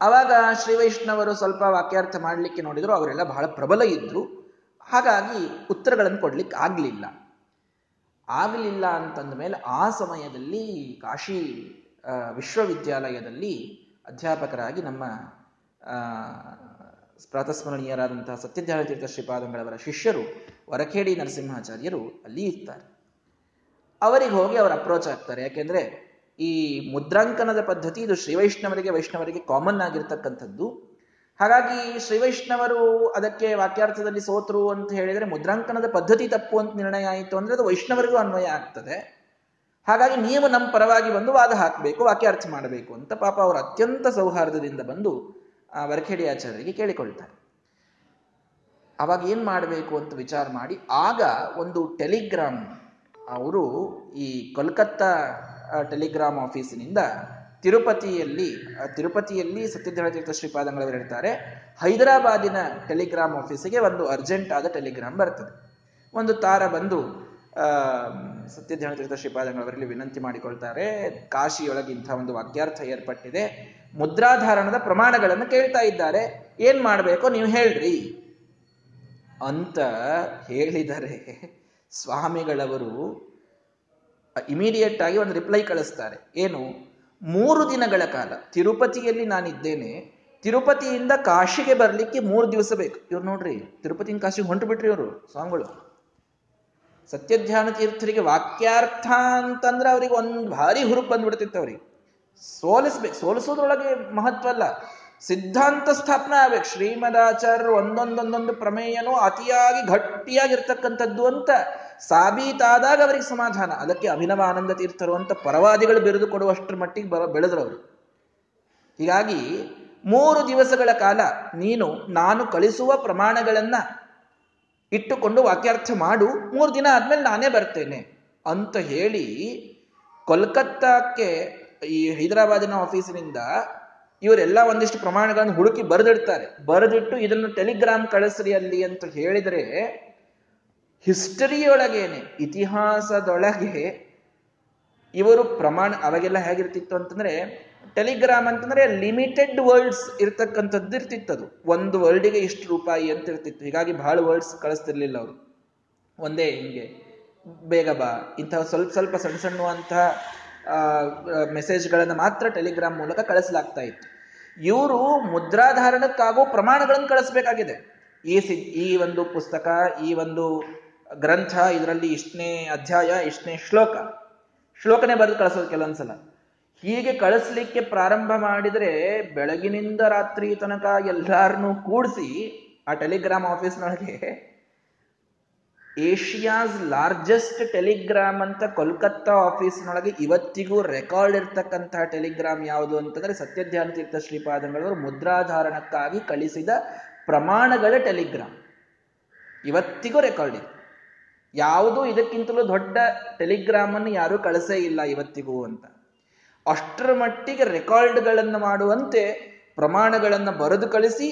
ಅವಾಗ ಶ್ರೀ ವೈಷ್ಣವರು ಸ್ವಲ್ಪ ವಾಕ್ಯಾರ್ಥ ಮಾಡಲಿಕ್ಕೆ ನೋಡಿದ್ರು, ಅವರೆಲ್ಲ ಬಹಳ ಪ್ರಬಲ ಇದ್ರು. ಹಾಗಾಗಿ ಉತ್ತರಗಳನ್ನು ಕೊಡ್ಲಿಕ್ಕೆ ಆಗ್ಲಿಲ್ಲ. ಆಗಲಿಲ್ಲ ಅಂತಂದ ಮೇಲೆ ಆ ಸಮಯದಲ್ಲಿ ಕಾಶಿ ವಿಶ್ವವಿದ್ಯಾಲಯದಲ್ಲಿ ಅಧ್ಯಾಪಕರಾಗಿ ನಮ್ಮ ಪ್ರಾತಸ್ಮರಣೀಯರಾದಂತಹ ತೀರ್ಥ ಶ್ರೀಪಾದಂಗಳವರ ಶಿಷ್ಯರು ವರಖೇಡಿ ನರಸಿಂಹಾಚಾರ್ಯರು ಅಲ್ಲಿ ಇರ್ತಾರೆ. ಅವರಿಗೆ ಹೋಗಿ ಅವರು ಅಪ್ರೋಚ್ ಆಗ್ತಾರೆ. ಯಾಕೆಂದ್ರೆ ಈ ಮುದ್ರಾಂಕನದ ಪದ್ಧತಿ ಇದು ಶ್ರೀ ವೈಷ್ಣವರಿಗೆ ವೈಷ್ಣವರಿಗೆ ಕಾಮನ್ ಆಗಿರ್ತಕ್ಕಂಥದ್ದು. ಹಾಗಾಗಿ ಶ್ರೀವೈಷ್ಣವರು ಅದಕ್ಕೆ ವಾಕ್ಯಾರ್ಥದಲ್ಲಿ ಸೋತರು ಅಂತ ಹೇಳಿದ್ರೆ ಮುದ್ರಾಂಕನದ ಪದ್ಧತಿ ತಪ್ಪು ಅಂತ ನಿರ್ಣಯ ಆಯಿತು ಅಂದ್ರೆ ಅದು ವೈಷ್ಣವರಿಗೂ ಅನ್ವಯ ಆಗ್ತದೆ. ಹಾಗಾಗಿ ನೀವು ನಮ್ಮ ಪರವಾಗಿ ಬಂದು ವಾದ ಹಾಕಬೇಕು ವಾಕ್ಯಾರ್ಥ ಮಾಡಬೇಕು ಅಂತ ಪಾಪ ಅವರು ಅತ್ಯಂತ ಸೌಹಾರ್ದದಿಂದ ಬಂದು ಆ ವರಖೇಡಿ ಆಚಾರ್ಯರಿಗೆ ಕೇಳಿಕೊಳ್ತಾರೆ. ಅವಾಗ ಏನ್ ಮಾಡಬೇಕು ಅಂತ ವಿಚಾರ ಮಾಡಿ, ಆಗ ಒಂದು ಟೆಲಿಗ್ರಾಮ್, ಅವರು ಈ ಕೋಲ್ಕತ್ತಾ ಟೆಲಿಗ್ರಾಮ್ ಆಫೀಸಿನಿಂದ ತಿರುಪತಿಯಲ್ಲಿ ತಿರುಪತಿಯಲ್ಲಿ ಸತ್ಯಧೀರ್ಥ ಶ್ರೀಪಾದಂಗಳವರು ಹೇಳ್ತಾರೆ, ಹೈದರಾಬಾದಿನ ಟೆಲಿಗ್ರಾಮ್ ಆಫೀಸಿಗೆ ಒಂದು ಅರ್ಜೆಂಟ್ ಆದ ಟೆಲಿಗ್ರಾಮ್ ಬರ್ತದೆ. ಒಂದು ತಾರ ಬಂದು ಸತ್ಯಧ್ಯಾನ ಶ್ರೀಪಾದಂಗಳವರಲ್ಲಿ ವಿನಂತಿ ಮಾಡಿಕೊಳ್ತಾರೆ. ಕಾಶಿಯೊಳಗೆ ಇಂಥ ಒಂದು ವಾಕ್ಯಾರ್ಥ ಏರ್ಪಟ್ಟಿದೆ. ಮುದ್ರಾಧಾರಣದ ಪ್ರಮಾಣಗಳನ್ನು ಕೇಳ್ತಾ ಇದ್ದಾರೆ. ಏನ್ ಮಾಡಬೇಕು ನೀವು ಹೇಳ್ರಿ. ಅಂತ ಹೇಳಿದರೆ ಸ್ವಾಮಿಗಳವರು ಇಮಿಡಿಯೇಟ್ ಆಗಿ ಒಂದು ರಿಪ್ಲೈ ಕಳಿಸ್ತಾರೆ. ಏನು? ಮೂರು ದಿನಗಳ ಕಾಲ. ತಿರುಪತಿಯಲ್ಲಿ ನಾನಿದ್ದೇನೆ. ತಿರುಪತಿಯಿಂದ ಕಾಶಿಗೆ ಬರ್ಲಿಕ್ಕೆ ಮೂರು ದಿವಸ ಬೇಕು. ಇವ್ರು ನೋಡ್ರಿ ತಿರುಪತಿಯಿಂದ ಕಾಶಿಗೆ ಹೊಂಟು ಬಿಟ್ರಿ ಇವರು ಸ್ವಾಮಿಗಳು. ಸತ್ಯಧ್ಯಾನ ತೀರ್ಥರಿಗೆ ವಾಕ್ಯಾರ್ಥ ಅಂತಂದ್ರೆ ಅವ್ರಿಗೆ ಒಂದು ಭಾರಿ ಹುರುಪ್ ಬಂದ್ಬಿಡ್ತಿತ್ತು ಅವ್ರಿಗೆ. ಸೋಲಿಸ್ಬೇಕು ಸೋಲಿಸೋದ್ರೊಳಗೆ ಮಹತ್ವ ಅಲ್ಲ. ಸಿದ್ಧಾಂತ ಸ್ಥಾಪನೆ ಆಗ್ಬೇಕು. ಶ್ರೀಮದಾಚಾರ್ಯರು ಒಂದೊಂದೊಂದೊಂದು ಪ್ರಮೇಯನೂ ಅತಿಯಾಗಿ ಗಟ್ಟಿಯಾಗಿರ್ತಕ್ಕಂಥದ್ದು ಅಂತ ಸಾಬೀತಾದಾಗ ಅವರಿಗೆ ಸಮಾಧಾನ. ಅದಕ್ಕೆ ಅಭಿನವ ಆನಂದ ತೀರ್ಥರು ಅಂತ ಪರವಾದಿಗಳು ಬಿರುದು ಕೊಡುವಷ್ಟರ ಮಟ್ಟಿಗೆ ಬ, ಬೆಳೆದ್ರು ಅವರು. ಹೀಗಾಗಿ ಮೂರು ದಿವಸಗಳ ಕಾಲ ನೀನು ನಾನು ಕಳಿಸುವ ಪ್ರಮಾಣಗಳನ್ನ ಇಟ್ಟುಕೊಂಡು ವಾಕ್ಯಾರ್ಥ ಮಾಡು, ಮೂರು ದಿನ ಆದ್ಮೇಲೆ ನಾನೇ ಬರ್ತೇನೆ ಅಂತ ಹೇಳಿ ಕೋಲ್ಕತ್ತಾಕ್ಕೆ ಈ ಹೈದರಾಬಾದಿನ ಆಫೀಸಿನಿಂದ ಇವರೆಲ್ಲ ಒಂದಿಷ್ಟು ಪ್ರಮಾಣಗಳನ್ನು ಹುಡುಕಿ ಬರೆದಿಡ್ತಾರೆ. ಬರೆದಿಟ್ಟು ಇದನ್ನು ಟೆಲಿಗ್ರಾಮ್ ಕಳಿಸ್ರಿ ಅಲ್ಲಿ ಅಂತ ಹೇಳಿದರೆ ಹಿಸ್ಟರಿಯೊಳಗೇನೆ, ಇತಿಹಾಸದೊಳಗೆ ಇವರು ಪ್ರಮಾಣ ಅವಾಗೆಲ್ಲ ಹೇಗಿರ್ತಿತ್ತು ಅಂತಂದ್ರೆ ಟೆಲಿಗ್ರಾಮ್ ಅಂತಂದ್ರೆ ಲಿಮಿಟೆಡ್ ವರ್ಡ್ಸ್ ಇರ್ತಕ್ಕಂಥದ್ದು ಅದು. ಒಂದು ವರ್ಡಿಗೆ ಇಷ್ಟು ರೂಪಾಯಿ ಅಂತ ಇರ್ತಿತ್ತು. ಹೀಗಾಗಿ ಬಹಳ ವರ್ಡ್ಸ್ ಕಳಿಸ್ತಿರ್ಲಿಲ್ಲ ಅವರು. ಒಂದೇ ಹಿಂಗೆ, ಬೇಗ ಬಾ. ಇಂತಹ ಸ್ವಲ್ಪ ಸ್ವಲ್ಪ ಸಣ್ಣ ಸಣ್ಣ ಮೆಸೇಜ್ಗಳನ್ನು ಮಾತ್ರ ಟೆಲಿಗ್ರಾಮ್ ಮೂಲಕ ಕಳಿಸಲಾಗ್ತಾ ಇತ್ತು. ಇವರು ಮುದ್ರಾಧಾರಣಕ್ಕಾಗೋ ಪ್ರಮಾಣಗಳನ್ನು ಕಳಿಸ್ಬೇಕಾಗಿದೆ. ಈ ಸಿ, ಈ ಒಂದು ಪುಸ್ತಕ, ಈ ಒಂದು ಗ್ರಂಥ, ಇದರಲ್ಲಿ ಇಷ್ಟನೇ ಅಧ್ಯಾಯ, ಇಷ್ಟನೇ ಶ್ಲೋಕ. ಶ್ಲೋಕನೇ ಬರೆದು ಕಳಿಸೋದು ಕೆಲವೊಂದ್ಸಲ. ಹೀಗೆ ಕಳಿಸ್ಲಿಕ್ಕೆ ಪ್ರಾರಂಭ ಮಾಡಿದರೆ ಬೆಳಗಿನಿಂದ ರಾತ್ರಿ ತನಕ ಎಲ್ಲಾರನ್ನೂ ಕೂಡಿಸಿ ಆ ಟೆಲಿಗ್ರಾಮ್ ಆಫೀಸ್ನೊಳಗೆ ಏಷ್ಯಾಸ್ ಲಾರ್ಜೆಸ್ಟ್ ಟೆಲಿಗ್ರಾಮ್ ಅಂತ ಕೋಲ್ಕತ್ತಾ ಆಫೀಸ್ನೊಳಗೆ ಇವತ್ತಿಗೂ ರೆಕಾರ್ಡ್ ಇರ್ತಕ್ಕಂತಹ ಟೆಲಿಗ್ರಾಮ್ ಯಾವುದು ಅಂತಂದ್ರೆ ಸತ್ಯಧ್ಯಾನ ತೀರ್ಥ ಶ್ರೀಪಾದಂಗಳವರು ಮುದ್ರಾಧಾರಣಕ್ಕಾಗಿ ಕಳಿಸಿದ ಪ್ರಮಾಣಗಳ ಟೆಲಿಗ್ರಾಮ್. ಇವತ್ತಿಗೂ ರೆಕಾರ್ಡ್ ಇದೆ. ಯಾವುದೂ ಇದಕ್ಕಿಂತಲೂ ದೊಡ್ಡ ಟೆಲಿಗ್ರಾಮ್ ಅನ್ನು ಯಾರೂ ಕಳಿಸೇ ಇಲ್ಲ ಇವತ್ತಿಗೂ ಅಂತ. ಅಷ್ಟರ ಮಟ್ಟಿಗೆ ರೆಕಾರ್ಡ್ಗಳನ್ನು ಮಾಡುವಂತೆ ಪ್ರಮಾಣಗಳನ್ನು ಬರೆದು ಕಳಿಸಿ,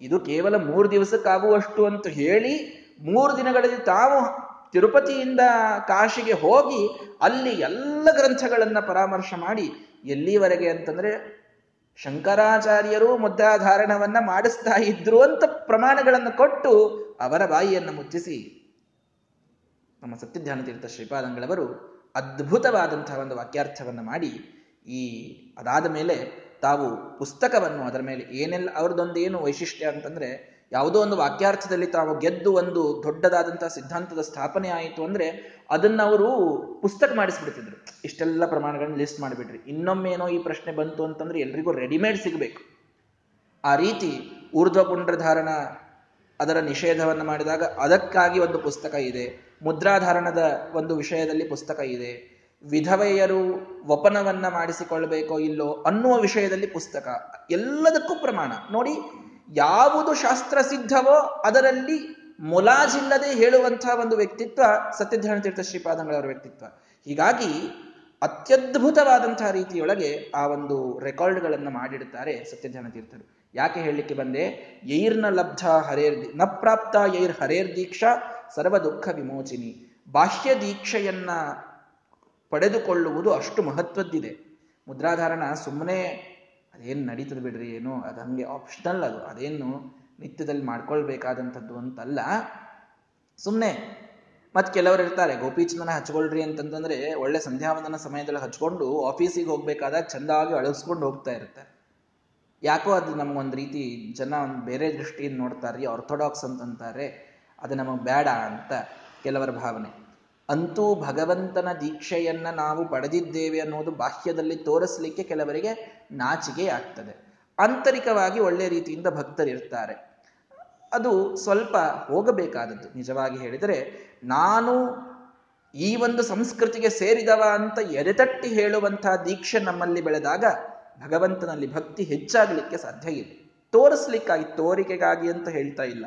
ಇದು ಕೇವಲ ಮೂರು ದಿವಸಕ್ಕಾಗುವಷ್ಟು ಅಂತ ಹೇಳಿ, ಮೂರು ದಿನಗಳಲ್ಲಿ ತಾವು ತಿರುಪತಿಯಿಂದ ಕಾಶಿಗೆ ಹೋಗಿ ಅಲ್ಲಿ ಎಲ್ಲ ಗ್ರಂಥಗಳನ್ನು ಪರಾಮರ್ಶೆ ಮಾಡಿ, ಎಲ್ಲಿವರೆಗೆ ಅಂತಂದ್ರೆ ಶಂಕರಾಚಾರ್ಯರು ಮುದ್ರಾಧಾರಣವನ್ನು ಮಾಡಿಸ್ತಾ ಇದ್ರು ಅಂತ ಪ್ರಮಾಣಗಳನ್ನು ಕೊಟ್ಟು ಅವರ ಬಾಯಿಯನ್ನು ಮುಚ್ಚಿಸಿ. ನಮ್ಮ ಸತ್ಯಧ್ಯಾನ ತೀರ್ಥ ಶ್ರೀಪಾದಂಗಳವರು ಅದ್ಭುತವಾದಂತಹ ಒಂದು ವಾಕ್ಯಾರ್ಥವನ್ನು ಮಾಡಿ ಈ ಅದಾದ ಮೇಲೆ ತಾವು ಪುಸ್ತಕವನ್ನು ಅದರ ಮೇಲೆ ಏನೆಲ್ಲ ಅವ್ರದ್ದೊಂದು ಏನು ವೈಶಿಷ್ಟ್ಯ ಅಂತಂದ್ರೆ ಯಾವುದೋ ಒಂದು ವಾಕ್ಯಾರ್ಥದಲ್ಲಿ ತಾವು ಗೆದ್ದು ಒಂದು ದೊಡ್ಡದಾದಂತಹ ಸಿದ್ಧಾಂತದ ಸ್ಥಾಪನೆ ಆಯಿತು ಅಂದ್ರೆ ಅದನ್ನ ಅವರು ಪುಸ್ತಕ ಮಾಡಿಸ್ಬಿಡ್ತಿದ್ರು. ಇಷ್ಟೆಲ್ಲ ಪ್ರಮಾಣಗಳನ್ನ ಲಿಸ್ಟ್ ಮಾಡಿಬಿಟ್ರಿ. ಇನ್ನೊಮ್ಮೇನೋ ಈ ಪ್ರಶ್ನೆ ಬಂತು ಅಂತಂದ್ರೆ ಎಲ್ರಿಗೂ ರೆಡಿಮೇಡ್ ಸಿಗಬೇಕು. ಆ ರೀತಿ ಊರ್ಧ್ವ ಪುಂಡ್ರಧಾರಣ ಅದರ ನಿಷೇಧವನ್ನು ಮಾಡಿದಾಗ ಅದಕ್ಕಾಗಿ ಒಂದು ಪುಸ್ತಕ ಇದೆ. ಮುದ್ರಾಧಾರಣದ ಒಂದು ವಿಷಯದಲ್ಲಿ ಪುಸ್ತಕ ಇದೆ. ವಿಧವೆಯರು ವಪನವನ್ನ ಮಾಡಿಸಿಕೊಳ್ಬೇಕೋ ಇಲ್ಲೋ ಅನ್ನುವ ವಿಷಯದಲ್ಲಿ ಪುಸ್ತಕ. ಎಲ್ಲದಕ್ಕೂ ಪ್ರಮಾಣ. ನೋಡಿ, ಯಾವುದು ಶಾಸ್ತ್ರ ಸಿದ್ಧವೋ ಅದರಲ್ಲಿ ಮುಲಾಜಿಲ್ಲದೆ ಹೇಳುವಂತಹ ಒಂದು ವ್ಯಕ್ತಿತ್ವ ಸತ್ಯಧ್ಯಾನ ತೀರ್ಥ ಶ್ರೀಪಾದಂಗಳವರ ವ್ಯಕ್ತಿತ್ವ. ಹೀಗಾಗಿ ಅತ್ಯದ್ಭುತವಾದಂತಹ ರೀತಿಯೊಳಗೆ ಆ ಒಂದು ರೆಕಾರ್ಡ್ಗಳನ್ನು ಮಾಡಿಡುತ್ತಾರೆ ಸತ್ಯಧ್ಯಾನ ತೀರ್ಥರು. ಯಾಕೆ ಹೇಳಲಿಕ್ಕೆ ಬಂದೆ? ಯೈರ್ನ ಲಬ್ಧ ಹರೇರ್ನ ಪ್ರಾಪ್ತ ಯೈರ್ ಹರೇರ್ ದೀಕ್ಷಾ ಸರ್ವ ದುಃಖ ವಿಮೋಚಿನಿ. ಬಾಹ್ಯ ದೀಕ್ಷೆಯನ್ನ ಪಡೆದುಕೊಳ್ಳುವುದು ಅಷ್ಟು ಮಹತ್ವದ್ದಿದೆ. ಮುದ್ರಾಧಾರಣ ಸುಮ್ಮನೆ ಅದೇನು ನಡೀತದೆ ಬಿಡ್ರಿ, ಏನು, ಅದು ಹಂಗೆ ಆಪ್ಷನಲ್ ಅದು. ಅದೇನು ನಿತ್ಯದಲ್ಲಿ ಮಾಡ್ಕೊಳ್ಬೇಕಾದಂಥದ್ದು ಅಂತಲ್ಲ. ಸುಮ್ಮನೆ ಮತ್ತೆ ಕೆಲವರು ಇರ್ತಾರೆ ಗೋಪೀಚಂದನ ಹಚ್ಕೊಳ್ರಿ ಅಂತಂದ್ರೆ ಒಳ್ಳೆ ಸಂಧ್ಯಾವಂದನ ಸಮಯದಲ್ಲಿ ಹಚ್ಕೊಂಡು ಆಫೀಸಿಗೆ ಹೋಗ್ಬೇಕಾದಾಗ ಚಂದಾಗಿ ಅಳಗಿಸ್ಕೊಂಡು ಹೋಗ್ತಾ ಇರ್ತಾರೆ ಯಾಕೋ ಅದು ನಮಗೊಂದು ರೀತಿ ಜನ ಒಂದು ಬೇರೆ ದೃಷ್ಟಿಯಿಂದ ನೋಡ್ತಾರೆ ಆರ್ಥೋಡಾಕ್ಸ್ ಅಂತಂತಾರೆ, ಅದು ನಮಗೆ ಬೇಡ ಅಂತ ಕೆಲವರ ಭಾವನೆ. ಅಂತೂ ಭಗವಂತನ ದೀಕ್ಷೆಯನ್ನ ನಾವು ಪಡೆದಿದ್ದೇವೆ ಅನ್ನೋದು ಬಾಹ್ಯದಲ್ಲಿ ತೋರಿಸಲಿಕ್ಕೆ ಕೆಲವರಿಗೆ ನಾಚಿಕೆ ಆಗ್ತದೆ. ಆಂತರಿಕವಾಗಿ ಒಳ್ಳೆ ರೀತಿಯಿಂದ ಭಕ್ತರಿರ್ತಾರೆ ಅದು ಸ್ವಲ್ಪ ಹೋಗಬೇಕಾದದ್ದು. ನಿಜವಾಗಿ ಹೇಳಿದರೆ, ನಾನು ಈ ಒಂದು ಸಂಸ್ಕೃತಿಗೆ ಸೇರಿದವ ಅಂತ ಎರೆತಟ್ಟಿ ಹೇಳುವಂತಹ ದೀಕ್ಷೆ ನಮ್ಮಲ್ಲಿ ಬೆಳೆದಾಗ ಭಗವಂತನಲ್ಲಿ ಭಕ್ತಿ ಹೆಚ್ಚಾಗಲಿಕ್ಕೆ ಸಾಧ್ಯ ಇದೆ. ತೋರಿಸ್ಲಿಕ್ಕಾಗಿ, ತೋರಿಕೆಗಾಗಿ ಅಂತ ಹೇಳ್ತಾ ಇಲ್ಲ.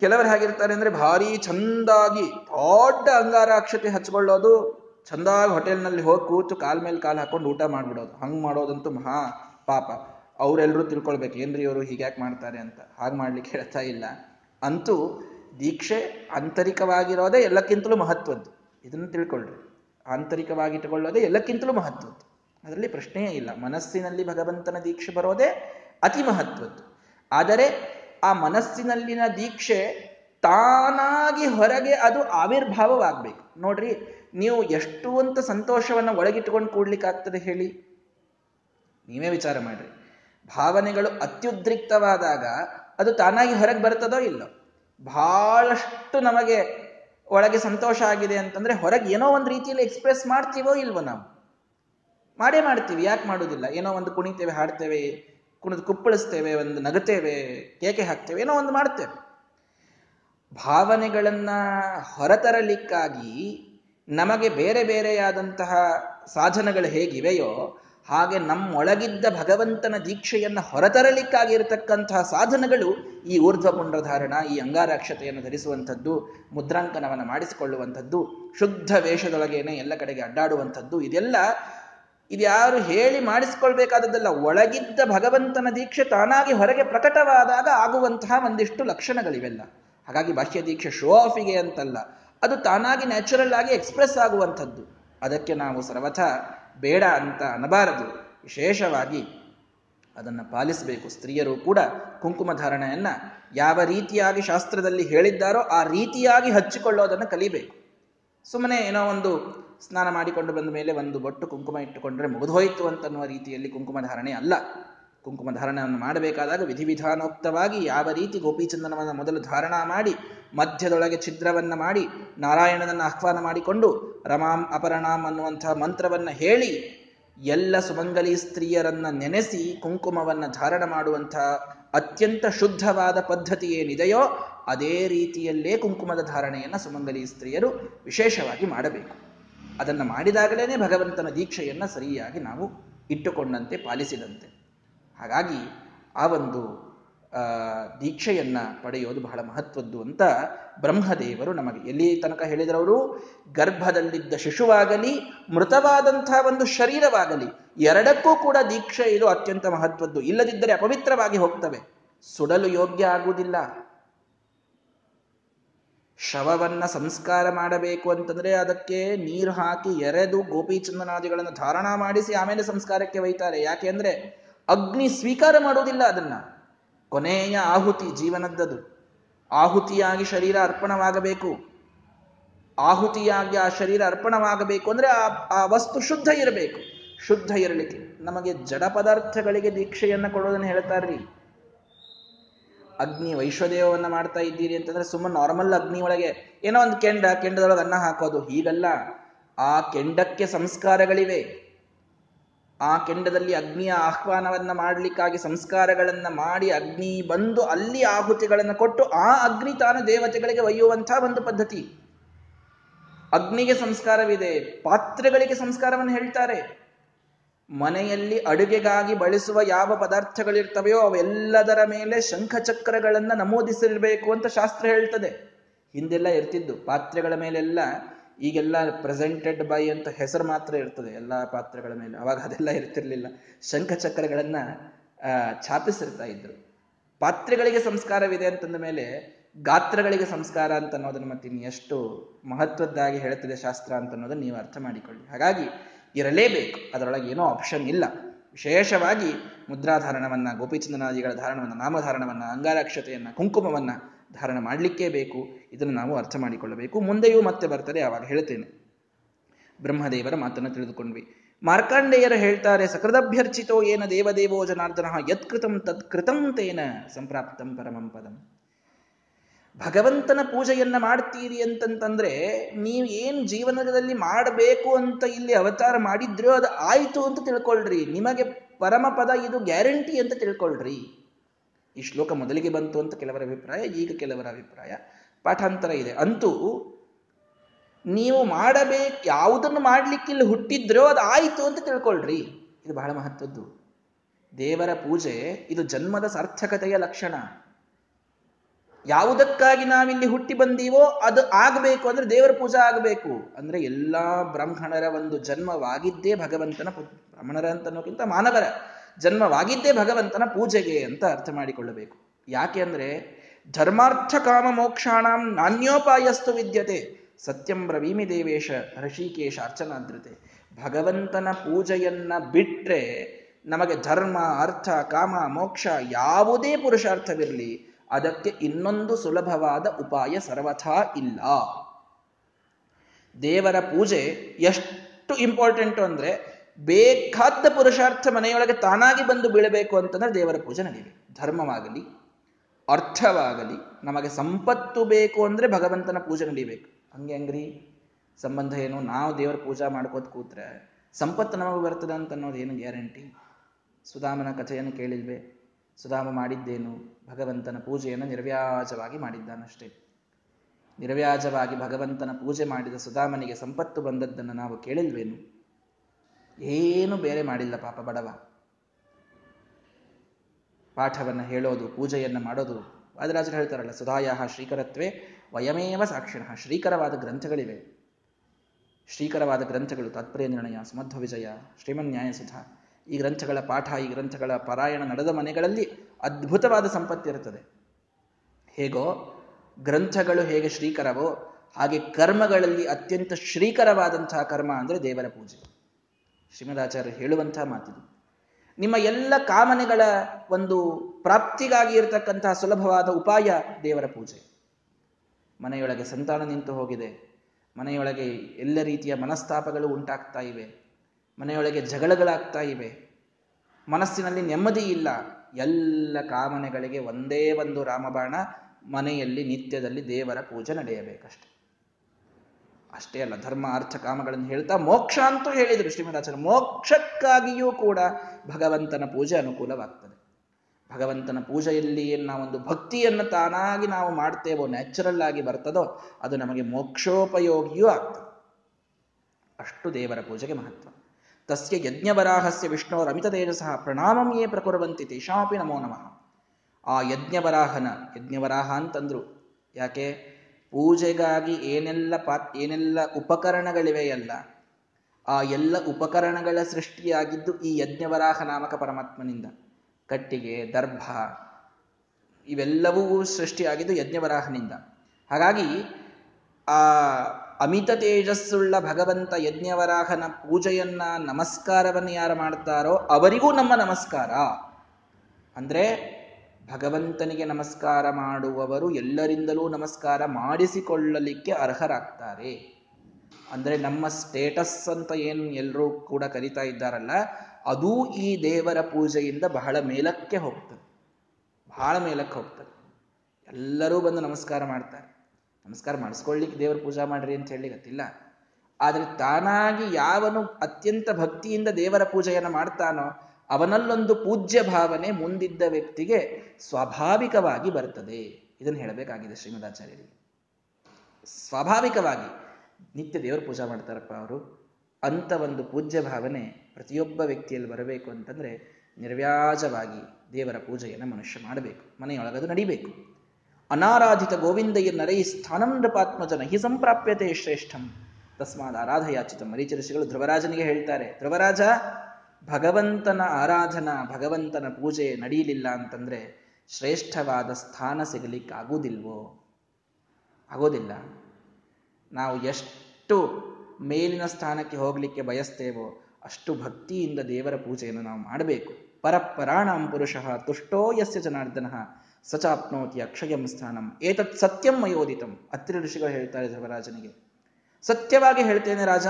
ಕೆಲವರು ಹೇಗಿರ್ತಾರೆ ಅಂದ್ರೆ ಭಾರಿ ಚಂದಾಗಿ ದೊಡ್ಡ ಅಂಗಾರಾಕ್ಷತೆ ಹಚ್ಕೊಳ್ಳೋದು, ಚಂದಾಗಿ ಹೋಟೆಲ್ನಲ್ಲಿ ಹೋಗಿ ಕೂತು ಕಾಲ್ ಮೇಲೆ ಕಾಲು ಹಾಕೊಂಡು ಊಟ ಮಾಡ್ಬಿಡೋದು. ಹಂಗ್ ಮಾಡೋದಂತೂ ಮಹಾ ಪಾಪ. ಅವರೆಲ್ಲರೂ ತಿಳ್ಕೊಳ್ಬೇಕು, ಏನ್ರಿ ಇವರು ಹೀಗ್ಯಾಕೆ ಮಾಡ್ತಾರೆ ಅಂತ. ಹಾಗೆ ಮಾಡ್ಲಿಕ್ಕೆ ಹೇಳ್ತಾ ಇಲ್ಲ. ಅಂತೂ ದೀಕ್ಷೆ ಆಂತರಿಕವಾಗಿರೋದೇ ಎಲ್ಲಕ್ಕಿಂತಲೂ ಮಹತ್ವದ್ದು. ಇದನ್ನು ತಿಳ್ಕೊಳ್ರಿ. ಆಂತರಿಕವಾಗಿ ಇಟ್ಟುಕೊಳ್ಳೋದೇ ಎಲ್ಲಕ್ಕಿಂತಲೂ ಮಹತ್ವದ್ದು. ಅದರಲ್ಲಿ ಪ್ರಶ್ನೆಯೇ ಇಲ್ಲ. ಮನಸ್ಸಿನಲ್ಲಿ ಭಗವಂತನ ದೀಕ್ಷೆ ಬರೋದೇ ಅತಿ ಮಹತ್ವದ್ದು. ಆದರೆ ಆ ಮನಸ್ಸಿನಲ್ಲಿನ ದೀಕ್ಷೆ ತಾನಾಗಿ ಹೊರಗೆ ಅದು ಆವಿರ್ಭಾವವಾಗಬೇಕು. ನೋಡ್ರಿ, ನೀವು ಎಷ್ಟು ಅಂತ ಸಂತೋಷವನ್ನು ಒಳಗಿಟ್ಕೊಂಡು ಕೂಡ್ಲಿಕ್ಕಾಗ್ತದೆ ಹೇಳಿ? ನೀವೇ ವಿಚಾರ ಮಾಡ್ರಿ. ಭಾವನೆಗಳು ಅತ್ಯುದ್ರಿಕ್ತವಾದಾಗ ಅದು ತಾನಾಗಿ ಹೊರಗೆ ಬರ್ತದೋ ಇಲ್ಲೋ? ಬಹಳಷ್ಟು ನಮಗೆ ಒಳಗೆ ಸಂತೋಷ ಆಗಿದೆ ಅಂತಂದ್ರೆ ಹೊರಗೆ ಏನೋ ಒಂದು ರೀತಿಯಲ್ಲಿ ಎಕ್ಸ್ಪ್ರೆಸ್ ಮಾಡ್ತೀವೋ ಇಲ್ವೋ ನಾವು? ಮಾಡೇ ಮಾಡ್ತೀವಿ, ಯಾಕೆ ಮಾಡೋದಿಲ್ಲ? ಏನೋ ಒಂದು ಕುಣಿತೇವೆ, ಹಾಡ್ತೇವೆ ಕುಣಿದು ಕುಪ್ಪಳಿಸ್ತೇವೆ, ಒಂದು ನಗುತ್ತೇವೆ ಕೇಕೆ ಹಾಕ್ತೇವೆ, ಏನೋ ಒಂದು ಮಾಡ್ತೇವೆ ಭಾವನೆಗಳನ್ನ ಹೊರತರಲಿಕ್ಕಾಗಿ ನಮಗೆ ಬೇರೆ ಬೇರೆಯಾದಂತಹ ಸಾಧನಗಳು ಹೇಗಿವೆಯೋ ಹಾಗೆ ನಮ್ಮೊಳಗಿದ್ದ ಭಗವಂತನ ದೀಕ್ಷೆಯನ್ನು ಹೊರತರಲಿಕ್ಕಾಗಿರತಕ್ಕಂತಹ ಸಾಧನಗಳು ಈ ಊರ್ಧ್ವ ಪುಂಡ್ರಧಾರಣ ಈ ಅಂಗಾರಾಕ್ಷತೆಯನ್ನು ಧರಿಸುವಂಥದ್ದು, ಮುದ್ರಾಂಕನವನ್ನು ಮಾಡಿಸಿಕೊಳ್ಳುವಂಥದ್ದು, ಶುದ್ಧ ವೇಷದೊಳಗೇನೆ ಎಲ್ಲ ಕಡೆಗೆ ಅಡ್ಡಾಡುವಂಥದ್ದು, ಇದೆಲ್ಲ ಇದ್ಯಾರು ಹೇಳಿ ಮಾಡಿಸಿಕೊಳ್ಬೇಕಾದದ್ದಲ್ಲ, ಒಳಗಿದ್ದ ಭಗವಂತನ ದೀಕ್ಷೆ ತಾನಾಗಿ ಹೊರಗೆ ಪ್ರಕಟವಾದಾಗ ಆಗುವಂತಹ ಒಂದಿಷ್ಟು ಲಕ್ಷಣಗಳಿವೆಲ್ಲ. ಹಾಗಾಗಿ ಭಾಷ್ಯ ದೀಕ್ಷೆ ಶೋ ಆಫಿಗೆ ಅಂತಲ್ಲ, ಅದು ತಾನಾಗಿ ನ್ಯಾಚುರಲ್ ಆಗಿ ಎಕ್ಸ್ಪ್ರೆಸ್ ಆಗುವಂಥದ್ದು. ಅದಕ್ಕೆ ನಾವು ಸರ್ವಥ ಬೇಡ ಅಂತ ಅನ್ನಬಾರದು. ವಿಶೇಷವಾಗಿ ಅದನ್ನು ಪಾಲಿಸಬೇಕು. ಸ್ತ್ರೀಯರು ಕೂಡ ಕುಂಕುಮ ಧಾರಣೆಯನ್ನ ಯಾವ ರೀತಿಯಾಗಿ ಶಾಸ್ತ್ರದಲ್ಲಿ ಹೇಳಿದ್ದಾರೋ ಆ ರೀತಿಯಾಗಿ ಹಚ್ಚಿಕೊಳ್ಳೋದನ್ನು ಕಲಿಬೇಕು. ಸುಮ್ಮನೆ ಏನೋ ಒಂದು ಸ್ನಾನ ಮಾಡಿಕೊಂಡು ಬಂದ ಮೇಲೆ ಒಂದು ಬೊಟ್ಟು ಕುಂಕುಮ ಇಟ್ಟುಕೊಂಡ್ರೆ ಮುಗಿದೋಯ್ತು ಅಂತನ್ನುವ ರೀತಿಯಲ್ಲಿ ಕುಂಕುಮ ಧಾರಣೆ ಅಲ್ಲ. ಕುಂಕುಮ ಧಾರಣೆಯನ್ನು ಮಾಡಬೇಕಾದಾಗ ವಿಧಿವಿಧಾನೋಕ್ತವಾಗಿ ಯಾವ ರೀತಿ ಗೋಪೀಚಂದನವನ್ನು ಮೊದಲು ಧಾರಣ ಮಾಡಿ, ಮಧ್ಯದೊಳಗೆ ಛಿದ್ರವನ್ನು ಮಾಡಿ, ನಾರಾಯಣನನ್ನು ಆಹ್ವಾನ ಮಾಡಿಕೊಂಡು ರಮಾಂ ಅಪರಣಾಂ ಅನ್ನುವಂತಹ ಮಂತ್ರವನ್ನು ಹೇಳಿ, ಎಲ್ಲ ಸುಮಂಗಲಿ ಸ್ತ್ರೀಯರನ್ನ ನೆನೆಸಿ ಕುಂಕುಮವನ್ನು ಧಾರಣ ಮಾಡುವಂತಹ ಅತ್ಯಂತ ಶುದ್ಧವಾದ ಪದ್ಧತಿ ಏನಿದೆಯೋ ಅದೇ ರೀತಿಯಲ್ಲೇ ಕುಂಕುಮದ ಧಾರಣೆಯನ್ನು ಸುಮಂಗಲಿ ಸ್ತ್ರೀಯರು ವಿಶೇಷವಾಗಿ ಮಾಡಬೇಕು. ಅದನ್ನು ಮಾಡಿದಾಗಲೇ ಭಗವಂತನ ದೀಕ್ಷೆಯನ್ನು ಸರಿಯಾಗಿ ನಾವು ಇಟ್ಟುಕೊಂಡಂತೆ, ಪಾಲಿಸಿದಂತೆ. ಹಾಗಾಗಿ ಆ ಒಂದು ದೀಕ್ಷೆಯನ್ನು ಪಡೆಯೋದು ಬಹಳ ಮಹತ್ವದ್ದು ಅಂತ ಬ್ರಹ್ಮದೇವರು ನಮಗೆ ಎಲ್ಲಿ ತನಕ ಹೇಳಿದರವರು? ಗರ್ಭದಲ್ಲಿದ್ದ ಶಿಶುವಾಗಲಿ, ಮೃತವಾದಂಥ ಒಂದು ಶರೀರವಾಗಲಿ, ಎರಡಕ್ಕೂ ಕೂಡ ದೀಕ್ಷೆ ಇದು ಅತ್ಯಂತ ಮಹತ್ವದ್ದು. ಇಲ್ಲದಿದ್ದರೆ ಅಪವಿತ್ರವಾಗಿ ಹೋಗ್ತವೆ. ಸುಡಲು ಯೋಗ್ಯ ಆಗುವುದಿಲ್ಲ. ಶವವನ್ನ ಸಂಸ್ಕಾರ ಮಾಡಬೇಕು ಅಂತಂದ್ರೆ ಅದಕ್ಕೆ ನೀರು ಹಾಕಿ ಎರೆದು ಗೋಪಿಚಂದನಾದಿಗಳನ್ನು ಧಾರಣ ಮಾಡಿಸಿ ಆಮೇಲೆ ಸಂಸ್ಕಾರಕ್ಕೆ ಒಯ್ತಾರೆ. ಯಾಕೆ ಅಂದ್ರೆ ಅಗ್ನಿ ಸ್ವೀಕಾರ ಮಾಡುವುದಿಲ್ಲ ಅದನ್ನ. ಕೊನೆಯ ಆಹುತಿ ಜೀವನದ್ದದು. ಆಹುತಿಯಾಗಿ ಶರೀರ ಅರ್ಪಣವಾಗಬೇಕು. ಆಹುತಿಯಾಗಿ ಆ ಶರೀರ ಅರ್ಪಣವಾಗಬೇಕು ಅಂದ್ರೆ ಆ ಆ ವಸ್ತು ಶುದ್ಧ ಇರಬೇಕು. ಶುದ್ಧ ಇರಲಿಕ್ಕೆ ನಮಗೆ ಜಡ ಪದಾರ್ಥಗಳಿಗೆ ದೀಕ್ಷೆಯನ್ನು ಕೊಡೋದನ್ನು ಹೇಳ್ತಾರೆ ಹೇಳ್ತಾರ್ರಿ. ಅಗ್ನಿ ವೈಶ್ವದೇವವನ್ನ ಮಾಡ್ತಾ ಇದ್ದೀರಿ ಅಂತಂದ್ರೆ ಸುಮ್ಮನೆ ನಾರ್ಮಲ್ ಅಗ್ನಿ ಒಳಗೆ ಏನೋ ಒಂದು ಕೆಂಡ, ಕೆಂಡದೊಳಗೆ ಅನ್ನ ಹಾಕೋದು. ಹೀಗಲ್ಲ. ಆ ಕೆಂಡಕ್ಕೆ ಸಂಸ್ಕಾರಗಳಿವೆ. ಆ ಕೆಂಡದಲ್ಲಿ ಅಗ್ನಿಯ ಆಹ್ವಾನವನ್ನ ಮಾಡಲಿಕ್ಕಾಗಿ ಸಂಸ್ಕಾರಗಳನ್ನ ಮಾಡಿ ಅಗ್ನಿ ಬಂದು ಅಲ್ಲಿ ಆಹುತಿಗಳನ್ನು ಕೊಟ್ಟು ಆ ಅಗ್ನಿ ತಾನು ದೇವತೆಗಳಿಗೆ ಒಯ್ಯುವಂತಹ ಒಂದು ಪದ್ಧತಿ. ಅಗ್ನಿಗೆ ಸಂಸ್ಕಾರವಿದೆ. ಪಾತ್ರೆಗಳಿಗೆ ಸಂಸ್ಕಾರವನ್ನು ಹೇಳ್ತಾರೆ. ಮನೆಯಲ್ಲಿ ಅಡುಗೆಗಾಗಿ ಬಳಸುವ ಯಾವ ಪದಾರ್ಥಗಳಿರ್ತವೆಯೋ ಅವೆಲ್ಲದರ ಮೇಲೆ ಶಂಖಚಕ್ರಗಳನ್ನು ನಮೂದಿಸಿರಬೇಕು ಅಂತ ಶಾಸ್ತ್ರ ಹೇಳ್ತದೆ. ಹಿಂದೆಲ್ಲ ಇರ್ತಿದ್ದು. ಪಾತ್ರೆಗಳ ಮೇಲೆಲ್ಲ ಈಗೆಲ್ಲ ಪ್ರೆಸೆಂಟೆಡ್ ಬೈ ಅಂತ ಹೆಸರು ಮಾತ್ರ ಇರ್ತದೆ ಎಲ್ಲ ಪಾತ್ರೆಗಳ ಮೇಲೆ. ಅವಾಗ ಅದೆಲ್ಲ ಇರ್ತಿರ್ಲಿಲ್ಲ. ಶಂಖಚಕ್ರಗಳನ್ನ ಛಾಪಿಸಿರ್ತಾ ಇದ್ರು. ಪಾತ್ರೆಗಳಿಗೆ ಸಂಸ್ಕಾರವಿದೆ ಅಂತಂದ ಮೇಲೆ ಗಾತ್ರಗಳಿಗೆ ಸಂಸ್ಕಾರ ಅಂತ ಅನ್ನೋದನ್ನ ಮತ್ತೆ ಎಷ್ಟು ಮಹತ್ವದ್ದಾಗಿ ಹೇಳುತ್ತದೆ ಶಾಸ್ತ್ರ ಅಂತ ಅನ್ನೋದನ್ನ ನೀವು ಅರ್ಥ ಮಾಡಿಕೊಳ್ಳಿ. ಹಾಗಾಗಿ ಇರಲೇಬೇಕು. ಅದರೊಳಗೆ ಏನೋ ಆಪ್ಷನ್ ಇಲ್ಲ. ವಿಶೇಷವಾಗಿ ಮುದ್ರಾಧಾರಣವನ್ನು, ಗೋಪಿಚಂದನಾದಿಗಳ ಧಾರಣವನ್ನ, ನಾಮಧಾರಣವನ್ನು, ಅಂಗಾರಕ್ಷತೆಯನ್ನು, ಕುಂಕುಮವನ್ನ ಧಾರಣ ಮಾಡಲಿಕ್ಕೇ ಬೇಕು. ಇದನ್ನು ನಾವು ಅರ್ಥ ಮಾಡಿಕೊಳ್ಳಬೇಕು. ಮುಂದೆಯೂ ಮತ್ತೆ ಬರ್ತದೆ, ಆವಾಗ ಹೇಳ್ತೇನೆ. ಬ್ರಹ್ಮದೇವರ ಮಾತನ್ನು ತಿಳಿದುಕೊಂಡ್ವಿ. ಮಾರ್ಕಾಂಡೇಯರು ಹೇಳ್ತಾರೆ, ಸಕೃದಭ್ಯರ್ಚಿತೋ ಏನ ದೇವದೇವೋ ಜನಾರ್ದನ ಯತ್ಕೃತಂ ತತ್ಕೃತಂ ತೇನ ಸಂಪ್ರಾಪ್ತಂ ಪರಮಂ ಪದಂ. ಭಗವಂತನ ಪೂಜೆಯನ್ನ ಮಾಡ್ತೀರಿ ಅಂತಂತಂದ್ರೆ ನೀವು ಏನ್ ಜೀವನದಲ್ಲಿ ಮಾಡಬೇಕು ಅಂತ ಇಲ್ಲಿ ಅವತಾರ ಮಾಡಿದ್ರೋ ಅದು ಆಯ್ತು ಅಂತ ತಿಳ್ಕೊಳ್ರಿ. ನಿಮಗೆ ಪರಮ ಪದ ಇದು ಗ್ಯಾರಂಟಿ ಅಂತ ತಿಳ್ಕೊಳ್ರಿ. ಈ ಶ್ಲೋಕ ಮೊದಲಿಗೆ ಬಂತು ಅಂತ ಕೆಲವರ ಅಭಿಪ್ರಾಯ, ಈಗ ಕೆಲವರ ಅಭಿಪ್ರಾಯ. ಪಾಠಾಂತರ ಇದೆ. ಅಂತೂ ನೀವು ಮಾಡಬೇಕು, ಯಾವುದನ್ನು ಮಾಡ್ಲಿಕ್ಕೆ ಇಲ್ಲಿ ಹುಟ್ಟಿದ್ರೋ ಅದು ಆಯಿತು ಅಂತ ತಿಳ್ಕೊಳ್ರಿ. ಇದು ಬಹಳ ಮಹತ್ವದ್ದು. ದೇವರ ಪೂಜೆ, ಇದು ಜನ್ಮದ ಸಾರ್ಥಕತೆಯ ಲಕ್ಷಣ. ಯಾವುದಕ್ಕಾಗಿ ನಾವಿಲ್ಲಿ ಹುಟ್ಟಿ ಬಂದೀವೋ ಅದು ಆಗಬೇಕು ಅಂದ್ರೆ ದೇವರ ಪೂಜೆ ಆಗಬೇಕು. ಅಂದ್ರೆ ಎಲ್ಲಾ ಬ್ರಾಹ್ಮಣರ ಒಂದು ಜನ್ಮವಾಗಿದ್ದೇ ಭಗವಂತನ ಬ್ರಾಹ್ಮಣರ ಅನ್ನೋಕ್ಕಿಂತ ಮಾನವರ ಜನ್ಮವಾಗಿದ್ದೇ ಭಗವಂತನ ಪೂಜೆಗೆ ಅಂತ ಅರ್ಥ ಮಾಡಿಕೊಳ್ಳಬೇಕು. ಯಾಕೆ ಅಂದ್ರೆ ಧರ್ಮಾರ್ಥ ಕಾಮ ಮೋಕ್ಷಾಣಂ ನಾಣ್ಯೋಪಾಯಸ್ತು ವಿದ್ಯತೆ ಸತ್ಯಂ ಬ್ರವೀಮಿ ದೇವೇಶ ಋಷಿಕೇಶ ಅರ್ಚನಾದ್ರತೆ ಭಗವಂತನ ಪೂಜೆಯನ್ನ ಬಿಟ್ರೆ ನಮಗೆ ಧರ್ಮ, ಅರ್ಥ, ಕಾಮ, ಮೋಕ್ಷ ಯಾವುದೇ ಪುರುಷಾರ್ಥವಿರಲಿ ಅದಕ್ಕೆ ಇನ್ನೊಂದು ಸುಲಭವಾದ ಉಪಾಯ ಸರ್ವಥಾ ಇಲ್ಲ. ದೇವರ ಪೂಜೆ ಎಷ್ಟು ಇಂಪಾರ್ಟೆಂಟು ಅಂದ್ರೆ ಬೇಕಾದ ಪುರುಷಾರ್ಥ ಮನೆಯೊಳಗೆ ತಾನಾಗಿ ಬಂದು ಬೀಳಬೇಕು ಅಂತಂದ್ರೆ ದೇವರ ಪೂಜೆ ನಡೆಯಲಿ ಧರ್ಮವಾಗಲಿ, ಅರ್ಥವಾಗಲಿ, ನಮಗೆ ಸಂಪತ್ತು ಬೇಕು ಅಂದ್ರೆ ಭಗವಂತನ ಪೂಜೆ ನಡೀಬೇಕು. ಹಂಗೆ ಹಂಗ್ರಿ? ಸಂಬಂಧ ಏನು? ನಾವು ದೇವರ ಪೂಜಾ ಮಾಡ್ಕೋತ ಕೂತ್ರೆ ಸಂಪತ್ತು ನಮಗೆ ಬರ್ತದೆ ಅಂತ ಅನ್ನೋದು ಏನು ಗ್ಯಾರಂಟಿ ಸುಧಾಮನ ಕಥೆಯನ್ನು ಕೇಳಿಲ್ವೇ? ಸುಧಾಮ ಮಾಡಿದ್ದೇನು? ಭಗವಂತನ ಪೂಜೆಯನ್ನು ನಿರ್ವ್ಯಾಜವಾಗಿ ಮಾಡಿದ್ದಾನಷ್ಟೇ. ನಿರ್ವ್ಯಾಜವಾಗಿ ಭಗವಂತನ ಪೂಜೆ ಮಾಡಿದ ಸುಧಾಮನಿಗೆ ಸಂಪತ್ತು ಬಂದದ್ದನ್ನು ನಾವು ಕೇಳಿಲ್ವೇನು? ಏನು ಬೇರೆ ಮಾಡಿಲ್ಲ ಪಾಪ ಬಡವ. ಪಾಠವನ್ನು ಹೇಳೋದು, ಪೂಜೆಯನ್ನು ಮಾಡೋದು. ವಾದರಾಜರು ಹೇಳ್ತಾರಲ್ಲ ಸುಧಾಯ ಶ್ರೀಕರತ್ವೇ ವಯಮೇವ ಸಾಕ್ಷಿಣ. ಶ್ರೀಕರವಾದ ಗ್ರಂಥಗಳಿವೆ. ಶ್ರೀಕರವಾದ ಗ್ರಂಥಗಳು ತಾತ್ಪರ್ಯ ನಿರ್ಣಯ, ಸುಮಧ್ವ ವಿಜಯ ಶ್ರೀಮನ್ ಸುಧಾ ಈ ಗ್ರಂಥಗಳ ಪಾಠ, ಈ ಗ್ರಂಥಗಳ ಪಾರಾಯಣ ನಡೆದ ಮನೆಗಳಲ್ಲಿ ಅದ್ಭುತವಾದ ಸಂಪತ್ತಿರುತ್ತದೆ ಹೇಗೋ ಗ್ರಂಥಗಳು ಹೇಗೆ ಶ್ರೀಕರವೋ ಹಾಗೆ ಕರ್ಮಗಳಲ್ಲಿ ಅತ್ಯಂತ ಶ್ರೀಕರವಾದಂತಹ ಕರ್ಮ ಅಂದರೆ ದೇವರ ಪೂಜೆ. ಶ್ರೀಮದಾಚಾರ್ಯರು ಹೇಳುವಂತಹ ಮಾತಿದು. ನಿಮ್ಮ ಎಲ್ಲ ಕಾಮನೆಗಳ ಒಂದು ಪ್ರಾಪ್ತಿಗಾಗಿ ಇರತಕ್ಕಂತಹ ಸುಲಭವಾದ ಉಪಾಯ ದೇವರ ಪೂಜೆ. ಮನೆಯೊಳಗೆ ಸಂತಾನ ನಿಂತು ಹೋಗಿದೆ. ಮನೆಯೊಳಗೆ ಎಲ್ಲ ರೀತಿಯ ಮನಸ್ತಾಪಗಳು ಉಂಟಾಗ್ತಾ ಇವೆ. ಮನೆಯೊಳಗೆ ಜಗಳಗಳಾಗ್ತಾ ಇವೆ. ಮನಸ್ಸಿನಲ್ಲಿ ನೆಮ್ಮದಿ ಇಲ್ಲ. ಎಲ್ಲ ಕಾಮನೆಗಳಿಗೆ ಒಂದೇ ಒಂದು ರಾಮಬಾಣ, ಮನೆಯಲ್ಲಿ ನಿತ್ಯದಲ್ಲಿ ದೇವರ ಪೂಜೆ ನಡೆಯಬೇಕಷ್ಟೆ. ಅಷ್ಟೇ ಅಲ್ಲ, ಧರ್ಮ, ಅರ್ಥ, ಕಾಮಗಳನ್ನು ಹೇಳ್ತಾ ಮೋಕ್ಷ ಅಂತೂ ಹೇಳಿದರು ಶ್ರೀಮದಾಚಾರ್ಯ. ಮೋಕ್ಷಕ್ಕಾಗಿಯೂ ಕೂಡ ಭಗವಂತನ ಪೂಜೆ ಅನುಕೂಲವಾಗ್ತದೆ. ಭಗವಂತನ ಪೂಜೆಯಲ್ಲಿ ಏನು ನಾವೊಂದು ಭಕ್ತಿಯನ್ನು ತಾನಾಗಿ ನಾವು ಮಾಡ್ತೇವೋ ನ್ಯಾಚುರಲ್ ಆಗಿ ಬರ್ತದೋ, ಅದು ನಮಗೆ ಮೋಕ್ಷೋಪಯೋಗಿಯೂ ಆಗ್ತದೆ. ಅಷ್ಟು ದೇವರ ಪೂಜೆಗೆ ಮಹತ್ವ. ತಸ್ಯ ಯಜ್ಞವರಾಹಸ್ಯ ವಿಷ್ಣೋರಮಿತ ತೇಜಸಃ ಪ್ರಣಾಮಂ ಯೇ ಪ್ರಕುರ್ವಂತಿ ತೇಷಾಪಿ ನಮೋ ನಮಃ ಆ ಯಜ್ಞವರಾಹನ ಯಜ್ಞವರಾಹ ಅಂತಂದ್ರು ಯಾಕೆ ಪೂಜೆಗಾಗಿ ಏನೆಲ್ಲ ಪಾ ಏನೆಲ್ಲ ಉಪಕರಣಗಳಿವೆಯಲ್ಲ ಆ ಎಲ್ಲ ಉಪಕರಣಗಳ ಸೃಷ್ಟಿಯಾಗಿದ್ದು ಈ ಯಜ್ಞವರಾಹ ನಾಮಕ ಪರಮಾತ್ಮನಿಂದ. ಕಟ್ಟಿಗೆ, ದರ್ಭ, ಇವೆಲ್ಲವೂ ಸೃಷ್ಟಿಯಾಗಿದ್ದು ಯಜ್ಞವರಾಹನಿಂದ. ಹಾಗಾಗಿ ಆ ಅಮಿತ ತೇಜಸ್ಸುಳ್ಳ ಭಗವಂತ ಯಜ್ಞವರಾಹನ ಪೂಜೆಯನ್ನ ನಮಸ್ಕಾರವನ್ನು ಯಾರು ಮಾಡ್ತಾರೋ ಅವರಿಗೂ ನಮ್ಮ ನಮಸ್ಕಾರ. ಅಂದ್ರೆ ಭಗವಂತನಿಗೆ ನಮಸ್ಕಾರ ಮಾಡುವವರು ಎಲ್ಲರಿಂದಲೂ ನಮಸ್ಕಾರ ಮಾಡಿಸಿಕೊಳ್ಳಲಿಕ್ಕೆ ಅರ್ಹರಾಗ್ತಾರೆ. ಅಂದ್ರೆ ನಮ್ಮ ಸ್ಟೇಟಸ್ ಅಂತ ಏನು ಎಲ್ಲರೂ ಕೂಡ ಕರಿತಾ ಇದ್ದಾರಲ್ಲ, ಅದೂ ಈ ದೇವರ ಪೂಜೆಯಿಂದ ಬಹಳ ಮೇಲಕ್ಕೆ ಹೋಗ್ತದೆ. ಬಹಳ ಮೇಲಕ್ಕೆ ಹೋಗ್ತದೆ. ಎಲ್ಲರೂ ಬಂದು ನಮಸ್ಕಾರ ಮಾಡ್ತಾರೆ. ನಮಸ್ಕಾರ ಮಾಡಿಸ್ಕೊಳ್ಳಿಕ್ಕೆ ದೇವರ ಪೂಜಾ ಮಾಡ್ರಿ ಅಂತ ಹೇಳಿ ಗೊತ್ತಿಲ್ಲ. ಆದರೆ ತಾನಾಗಿ ಯಾವನು ಅತ್ಯಂತ ಭಕ್ತಿಯಿಂದ ದೇವರ ಪೂಜೆಯನ್ನು ಮಾಡ್ತಾನೋ ಅವನಲ್ಲೊಂದು ಪೂಜ್ಯ ಭಾವನೆ ಮುಂದಿದ್ದ ವ್ಯಕ್ತಿಗೆ ಸ್ವಾಭಾವಿಕವಾಗಿ ಬರ್ತದೆ ಇದನ್ನು ಹೇಳಬೇಕಾಗಿದೆ ಶ್ರೀಮದಾಚಾರ್ಯರಿಗೆ. ಸ್ವಾಭಾವಿಕವಾಗಿ ನಿತ್ಯ ದೇವರ ಪೂಜಾ ಮಾಡ್ತಾರಪ್ಪ ಅವರು. ಅಂತ ಒಂದು ಪೂಜ್ಯ ಭಾವನೆ ಪ್ರತಿಯೊಬ್ಬ ವ್ಯಕ್ತಿಯಲ್ಲಿ ಬರಬೇಕು ಅಂತಂದ್ರೆ ನಿರ್ವ್ಯಾಜವಾಗಿ ದೇವರ ಪೂಜೆಯನ್ನು ಮನುಷ್ಯ ಮಾಡಬೇಕು. ಮನೆಯೊಳಗದು ನಡಿಬೇಕು. ಅನಾರಾಧಿತ ಗೋವಿಂದಯ್ಯ ನರೈ ಸ್ಥಾನಂ ನೃಪಾತ್ಮಜನ ಹಿ ಸಂಪ್ರಾಪ್ಯತೆ ಶ್ರೇಷ್ಠಂ. ತಸ್ಮಾದ ಆರಾಧಯಾಚಿತ ಮರೀಚರಿಸಿಗಳು ಧ್ರುವರಾಜನಿಗೆ ಹೇಳ್ತಾರೆ, ಧ್ರುವರಾಜ, ಭಗವಂತನ ಆರಾಧನಾ, ಭಗವಂತನ ಪೂಜೆ ನಡೆಯಲಿಲ್ಲ ಅಂತಂದ್ರೆ ಶ್ರೇಷ್ಠವಾದ ಸ್ಥಾನ ಸಿಗಲಿಕ್ಕೆ ಆಗೋದಿಲ್ವೋ ಆಗೋದಿಲ್ಲ. ನಾವು ಎಷ್ಟು ಮೇಲಿನ ಸ್ಥಾನಕ್ಕೆ ಹೋಗಲಿಕ್ಕೆ ಬಯಸ್ತೇವೋ ಅಷ್ಟು ಭಕ್ತಿಯಿಂದ ದೇವರ ಪೂಜೆಯನ್ನು ನಾವು ಮಾಡಬೇಕು. ಪರಪರಾಣಾಂ ಪುರುಷ ತುಷ್ಟೋ ಯಸ್ಯ ಜನಾರ್ದನ ಸಚಾಪ್ನೋತಿ ಅಕ್ಷಯಂ ಸ್ಥಾನಂ. ಏತತ್ ಸತ್ಯಂ ಮಯೋದಿತಂ. ಅತ್ರಿ ಋಷಿಗಳು ಹೇಳ್ತಾರೆ ಧರ್ಮರಾಜನಿಗೆ. ಸತ್ಯವಾಗಿ ಹೇಳ್ತೇನೆ ರಾಜ,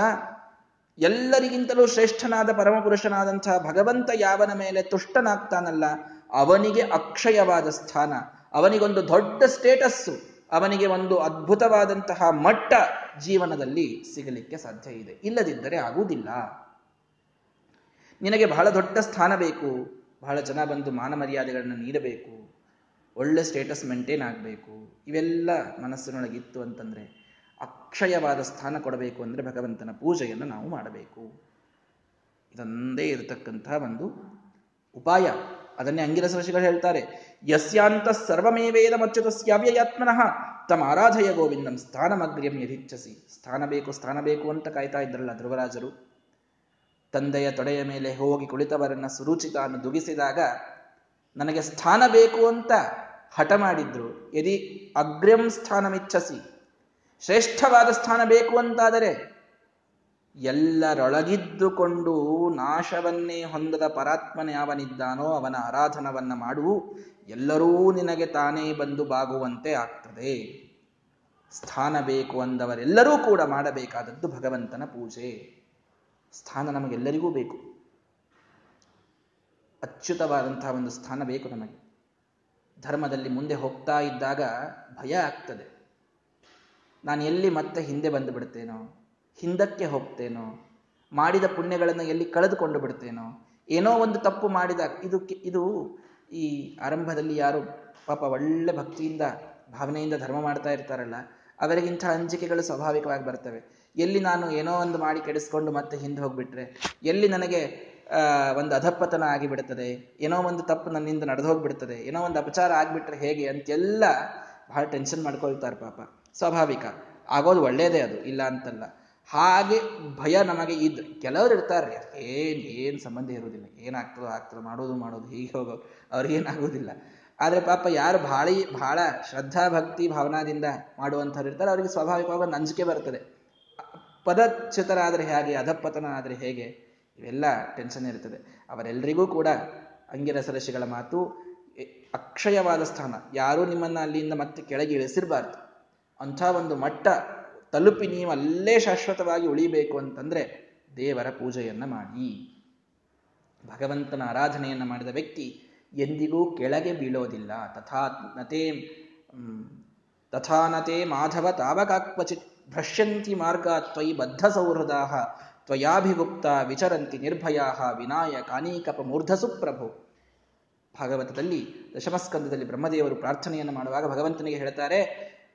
ಎಲ್ಲರಿಗಿಂತಲೂ ಶ್ರೇಷ್ಠನಾದ ಪರಮಪುರುಷನಾದಂತಹ ಭಗವಂತ ಯಾವನ ಮೇಲೆ ತುಷ್ಟನಾಗ್ತಾನಲ್ಲ, ಅವನಿಗೆ ಅಕ್ಷಯವಾದ ಸ್ಥಾನ. ಅವನಿಗೊಂದು ದೊಡ್ಡ ಸ್ಟೇಟಸ್ಸು, ಅವನಿಗೆ ಒಂದು ಅದ್ಭುತವಾದಂತಹ ಮಟ್ಟ ಜೀವನದಲ್ಲಿ ಸಿಗಲಿಕ್ಕೆ ಸಾಧ್ಯ ಇದೆ. ಇಲ್ಲದಿದ್ದರೆ ಆಗುವುದಿಲ್ಲ. ನಿನಗೆ ಬಹಳ ದೊಡ್ಡ ಸ್ಥಾನ ಬೇಕು, ಬಹಳ ಜನ ಬಂದು ಮಾನ ಮರ್ಯಾದೆಗಳನ್ನು ನೀಡಬೇಕು ಒಳ್ಳೆ ಸ್ಟೇಟಸ್ ಮೇಂಟೈನ್ ಆಗಬೇಕು. ಇವೆಲ್ಲ ಮನಸ್ಸಿನೊಳಗಿತ್ತು ಅಂತಂದರೆ ಅಕ್ಷಯವಾದ ಸ್ಥಾನ ಕೊಡಬೇಕು ಅಂದರೆ ಭಗವಂತನ ಪೂಜೆಯನ್ನು ನಾವು ಮಾಡಬೇಕು. ಇದೊಂದೇ ಇರತಕ್ಕಂತಹ ಒಂದು ಉಪಾಯ. ಅದನ್ನೇ ಅಂಗಿರಸ ಋಷಿಗಳು ಹೇಳ್ತಾರೆ, ಯಸ್ಯಾಂತ ಸರ್ವಮೇವೇದ ಮಚ್ಚುತಸ್ಯಾವ್ಯಯಾತ್ಮನಃ ತಮ್ಮ ಆರಾಧಯ ಗೋವಿಂದಂ ಸ್ಥಾನಮಗ್ರ್ಯಂ ಯಧಿಚ್ಛಸಿ ಸ್ಥಾನ ಬೇಕು ಸ್ಥಾನ ಬೇಕು ಅಂತ ಕಾಯ್ತಾ ಇದ್ರಲ್ಲ ಧ್ರುವರಾಜರು. ತಂದೆಯ ತೊಡೆಯ ಮೇಲೆ ಹೋಗಿ ಕುಳಿತವರನ್ನ ಅನ್ನು ದುಗಿಸಿದಾಗ ನನಗೆ ಸ್ಥಾನ ಬೇಕು ಅಂತ ಹಠ ಮಾಡಿದ್ರು. ಯದಿ ಅಗ್ರ್ಯಂ ಸ್ಥಾನಮಿಚ್ಛಸಿ. ಶ್ರೇಷ್ಠವಾದ ಸ್ಥಾನ ಬೇಕು ಅಂತಾದರೆ ಎಲ್ಲರೊಳಗಿದ್ದುಕೊಂಡು ನಾಶವನ್ನೇ ಹೊಂದದ ಪರಾತ್ಮನೆ ಅವನಿದ್ದಾನೋ, ಅವನ ಆರಾಧನವನ್ನ ಮಾಡು ಎಲ್ಲರೂ ನಿನಗೆ ತಾನೇ ಬಂದು ಬಾಗುವಂತೆ ಆಗ್ತದೆ. ಸ್ಥಾನ ಬೇಕು ಅಂದವರೆಲ್ಲರೂ ಕೂಡ ಮಾಡಬೇಕಾದದ್ದು ಭಗವಂತನ ಪೂಜೆ. ಸ್ಥಾನ ನಮಗೆಲ್ಲರಿಗೂ ಬೇಕು. ಅಚ್ಯುತವಾದಂತಹ ಒಂದು ಸ್ಥಾನ ಬೇಕು ನಮಗೆ. ಧರ್ಮದಲ್ಲಿ ಮುಂದೆ ಹೋಗ್ತಾ ಇದ್ದಾಗ ಭಯ ಆಗ್ತದೆ. ನಾನು ಎಲ್ಲಿ ಮತ್ತೆ ಹಿಂದೆ ಬಂದು ಬಿಡ್ತೇನೋ, ಹಿಂದಕ್ಕೆ ಹೋಗ್ತೇನೋ, ಮಾಡಿದ ಪುಣ್ಯಗಳನ್ನು ಎಲ್ಲಿ ಕಳೆದುಕೊಂಡು ಬಿಡ್ತೇನೋ, ಏನೋ ಒಂದು ತಪ್ಪು ಮಾಡಿದ ಇದು ಇದು ಈ ಆರಂಭದಲ್ಲಿ ಯಾರು ಪಾಪ ಒಳ್ಳೆ ಭಕ್ತಿಯಿಂದ, ಭಾವನೆಯಿಂದ ಧರ್ಮ ಮಾಡ್ತಾ ಇರ್ತಾರಲ್ಲ, ಅವರಿಗಿಂತ ಅಂಜಿಕೆಗಳು ಸ್ವಾಭಾವಿಕವಾಗಿ ಬರ್ತವೆ. ಎಲ್ಲಿ ನಾನು ಏನೋ ಒಂದು ಮಾಡಿ ಕೆಡಿಸ್ಕೊಂಡು ಮತ್ತೆ ಹಿಂದೆ ಹೋಗ್ಬಿಟ್ರೆ, ಎಲ್ಲಿ ನನಗೆ ಒಂದು ಅಧಪ್ಪತನ ಆಗಿಬಿಡುತ್ತದೆ ಏನೋ ಒಂದು ತಪ್ಪು ನನ್ನಿಂದ ನಡೆದು ಹೋಗ್ಬಿಡ್ತದೆ ಏನೋ ಒಂದು ಅಪಚಾರ ಆಗ್ಬಿಟ್ರೆ ಹೇಗೆ ಅಂತೆಲ್ಲ ಬಹಳ ಟೆನ್ಷನ್ ಮಾಡ್ಕೊಳ್ತಾರೆ ಪಾಪ. ಸ್ವಾಭಾವಿಕ. ಆಗೋದು ಒಳ್ಳೇದೇ ಅದು, ಇಲ್ಲ ಅಂತಲ್ಲ. ಹಾಗೆ ಭಯ ನಮಗೆ ಇದ್ರೆ ಕೆಲವರು ಇರ್ತಾರೆ. ಏನು ಏನು ಸಂಬಂಧ ಇರುವುದಿಲ್ಲ. ಏನಾಗ್ತದೋ ಆಗ್ತದೋ, ಮಾಡೋದು ಮಾಡೋದು, ಹೀಗೆ ಹೋಗೋದು ಅವ್ರಿಗೇನಾಗೋದಿಲ್ಲ ಆದರೆ ಪಾಪ ಯಾರು ಬಹಳ ಬಹಳ ಶ್ರದ್ಧಾ, ಭಕ್ತಿ, ಭಾವನಾದಿಂದ ಮಾಡುವಂಥವ್ರು ಇರ್ತಾರೆ. ಅವರಿಗೆ ಸ್ವಾಭಾವಿಕವಾಗಿ ಒಂದು ಅಂಜಿಕೆ ಬರ್ತದೆ. ಪದಚ್ಯುತರಾದರೆ ಹೇಗೆ, ಅಧಪತನ ಆದರೆ ಹೇಗೆ ಇವೆಲ್ಲ ಟೆನ್ಷನ್ ಇರ್ತದೆ ಅವರೆಲ್ಲರಿಗೂ ಕೂಡ ಅಂಗಿರಸ ಮಾತು ಅಕ್ಷಯವಾದ ಸ್ಥಾನ. ಯಾರೂ ನಿಮ್ಮನ್ನ ಅಲ್ಲಿಂದ ಮತ್ತೆ ಕೆಳಗೆ ಇಳಿಸಿರಬಾರ್ದು. ಅಂಥ ಒಂದು ಮಟ್ಟ ತಲುಪಿ ನೀವು ಅಲ್ಲೇ ಶಾಶ್ವತವಾಗಿ ಉಳಿಬೇಕು ಅಂತಂದ್ರೆ ದೇವರ ಪೂಜೆಯನ್ನ ಮಾಡಿ. ಭಗವಂತನ ಆರಾಧನೆಯನ್ನ ಮಾಡಿದ ವ್ಯಕ್ತಿ ಎಂದಿಗೂ ಕೆಳಗೆ ಬೀಳೋದಿಲ್ಲ. ತಥಾ ನತೆ ತಥಾನತೆ ಮಾಧವ ತಾವಕಾಕ್ವಚಿತ್ ಭ್ರಶ್ಯಂತಿ ಮಾರ್ಗ ತ್ವಯಿ ಬದ್ಧ ಸೌಹೃದಾ ತ್ವಯಾಭಿಗುಪ್ತ ವಿಚರಂತಿ ನಿರ್ಭಯಾ ವಿನಾಯ ಕಾನೀಕಪ ಮೂರ್ಧಸು ಪ್ರಭು ಭಾಗವತದಲ್ಲಿ ದಶಮಸ್ಕಂದದಲ್ಲಿ ಬ್ರಹ್ಮದೇವರು ಪ್ರಾರ್ಥನೆಯನ್ನು ಮಾಡುವಾಗ ಭಗವಂತನಿಗೆ ಹೇಳ್ತಾರೆ,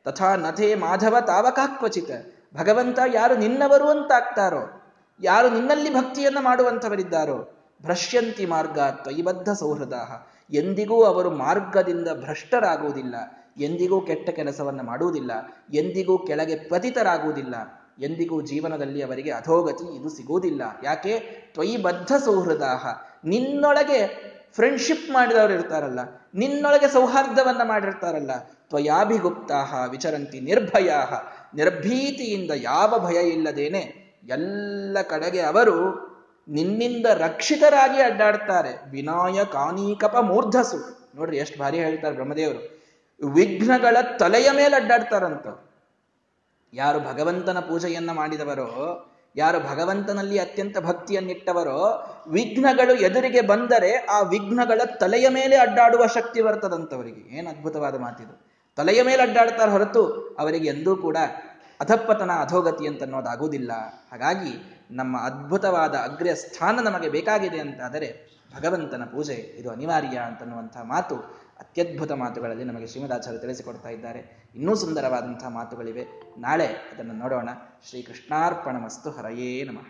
ತಥಾ ನಥೇ ಮಾಧವ ತಾವಕಾಕ್ವಚಿತ ಭಗವಂತ ಯಾರು ನಿನ್ನವರು ಅಂತಾಗ್ತಾರೋ, ಯಾರು ನಿನ್ನಲ್ಲಿ ಭಕ್ತಿಯನ್ನು ಮಾಡುವಂಥವರಿದ್ದಾರೋ, ಭ್ರಶ್ಯಂತಿ ಮಾರ್ಗ ತ್ವಯಿಬದ್ಧ ಸೌಹೃದ ಎಂದಿಗೂ ಅವರು ಮಾರ್ಗದಿಂದ ಭ್ರಷ್ಟರಾಗುವುದಿಲ್ಲ, ಎಂದಿಗೂ ಕೆಟ್ಟ ಕೆಲಸವನ್ನು ಮಾಡುವುದಿಲ್ಲ, ಎಂದಿಗೂ ಕೆಳಗೆ ಪತಿತರಾಗುವುದಿಲ್ಲ. ಎಂದಿಗೂ ಜೀವನದಲ್ಲಿ ಅವರಿಗೆ ಅಧೋಗತಿ ಇದು ಸಿಗುವುದಿಲ್ಲ. ಯಾಕೆ? ತ್ವಯಿಬದ್ಧ ಸೌಹೃದಾಹ. ನಿನ್ನೊಳಗೆ ಫ್ರೆಂಡ್ಶಿಪ್ ಮಾಡಿದವರು ಇರ್ತಾರಲ್ಲ, ನಿನ್ನೊಳಗೆ ಸೌಹಾರ್ದವನ್ನ ಮಾಡಿರ್ತಾರಲ್ಲ, ತ್ವಯಾಭಿಗುಪ್ತಾಹ, ವಿಚರಂತಿ ನಿರ್ಭಯಾಹ. ನಿರ್ಭೀತಿಯಿಂದ ಯಾವ ಭಯ ಇಲ್ಲದೇನೆ ಎಲ್ಲ ಕಡೆಗೆ ಅವರು ನಿನ್ನಿಂದ ರಕ್ಷಿತರಾಗಿ ಅಡ್ಡಾಡ್ತಾರೆ. ವಿನಾಯ ಕಾನೀಕಪ ಮೂರ್ಧಸು. ನೋಡ್ರಿ, ಎಷ್ಟು ಭಾರಿ ಹೇಳ್ತಾರೆ ಬ್ರಹ್ಮದೇವರು. ವಿಘ್ನಗಳ ತಲೆಯ ಮೇಲೆ ಅಡ್ಡಾಡ್ತಾರಂತ. ಯಾರು ಭಗವಂತನ ಪೂಜೆಯನ್ನ ಮಾಡಿದವರೋ, ಯಾರು ಭಗವಂತನಲ್ಲಿ ಅತ್ಯಂತ ಭಕ್ತಿಯನ್ನಿಟ್ಟವರೋ, ವಿಘ್ನಗಳು ಎದುರಿಗೆ ಬಂದರೆ ಆ ವಿಘ್ನಗಳ ತಲೆಯ ಮೇಲೆ ಅಡ್ಡಾಡುವ ಶಕ್ತಿ ಬರ್ತದಂತವರಿಗೆ. ಏನು ಅದ್ಭುತವಾದ ಮಾತಿದು. ತಲೆಯ ಮೇಲೆ ಅಡ್ಡಾಡ್ತಾರೆ ಹೊರತು ಅವರಿಗೆ ಎಂದೂ ಕೂಡ ಅಧಪ್ಪತನ ಅಧೋಗತಿ ಅಂತ ಅನ್ನೋದಾಗುವುದಿಲ್ಲ. ಹಾಗಾಗಿ ನಮ್ಮ ಅದ್ಭುತವಾದ ಅಗ್ರ್ಯ ಸ್ಥಾನ ನಮಗೆ ಬೇಕಾಗಿದೆ ಅಂತಾದರೆ ಭಗವಂತನ ಪೂಜೆ ಇದು ಅನಿವಾರ್ಯ ಅಂತನ್ನುವಂಥ ಮಾತು ಅತ್ಯದ್ಭುತ ಮಾತುಗಳಲ್ಲಿ ನಮಗೆ ಶ್ರೀಮದಾಚಾರ್ಯ ತಿಳಿಸಿಕೊಡ್ತಾ ಇದ್ದಾರೆ. ಇನ್ನೂ ಸುಂದರವಾದಂತಹ ಮಾತುಗಳಿವೆ. ನಾಳೆ ಅದನ್ನು ನೋಡೋಣ. ಶ್ರೀ ಕೃಷ್ಣಾರ್ಪಣ ಮಸ್ತು ನಮಃ.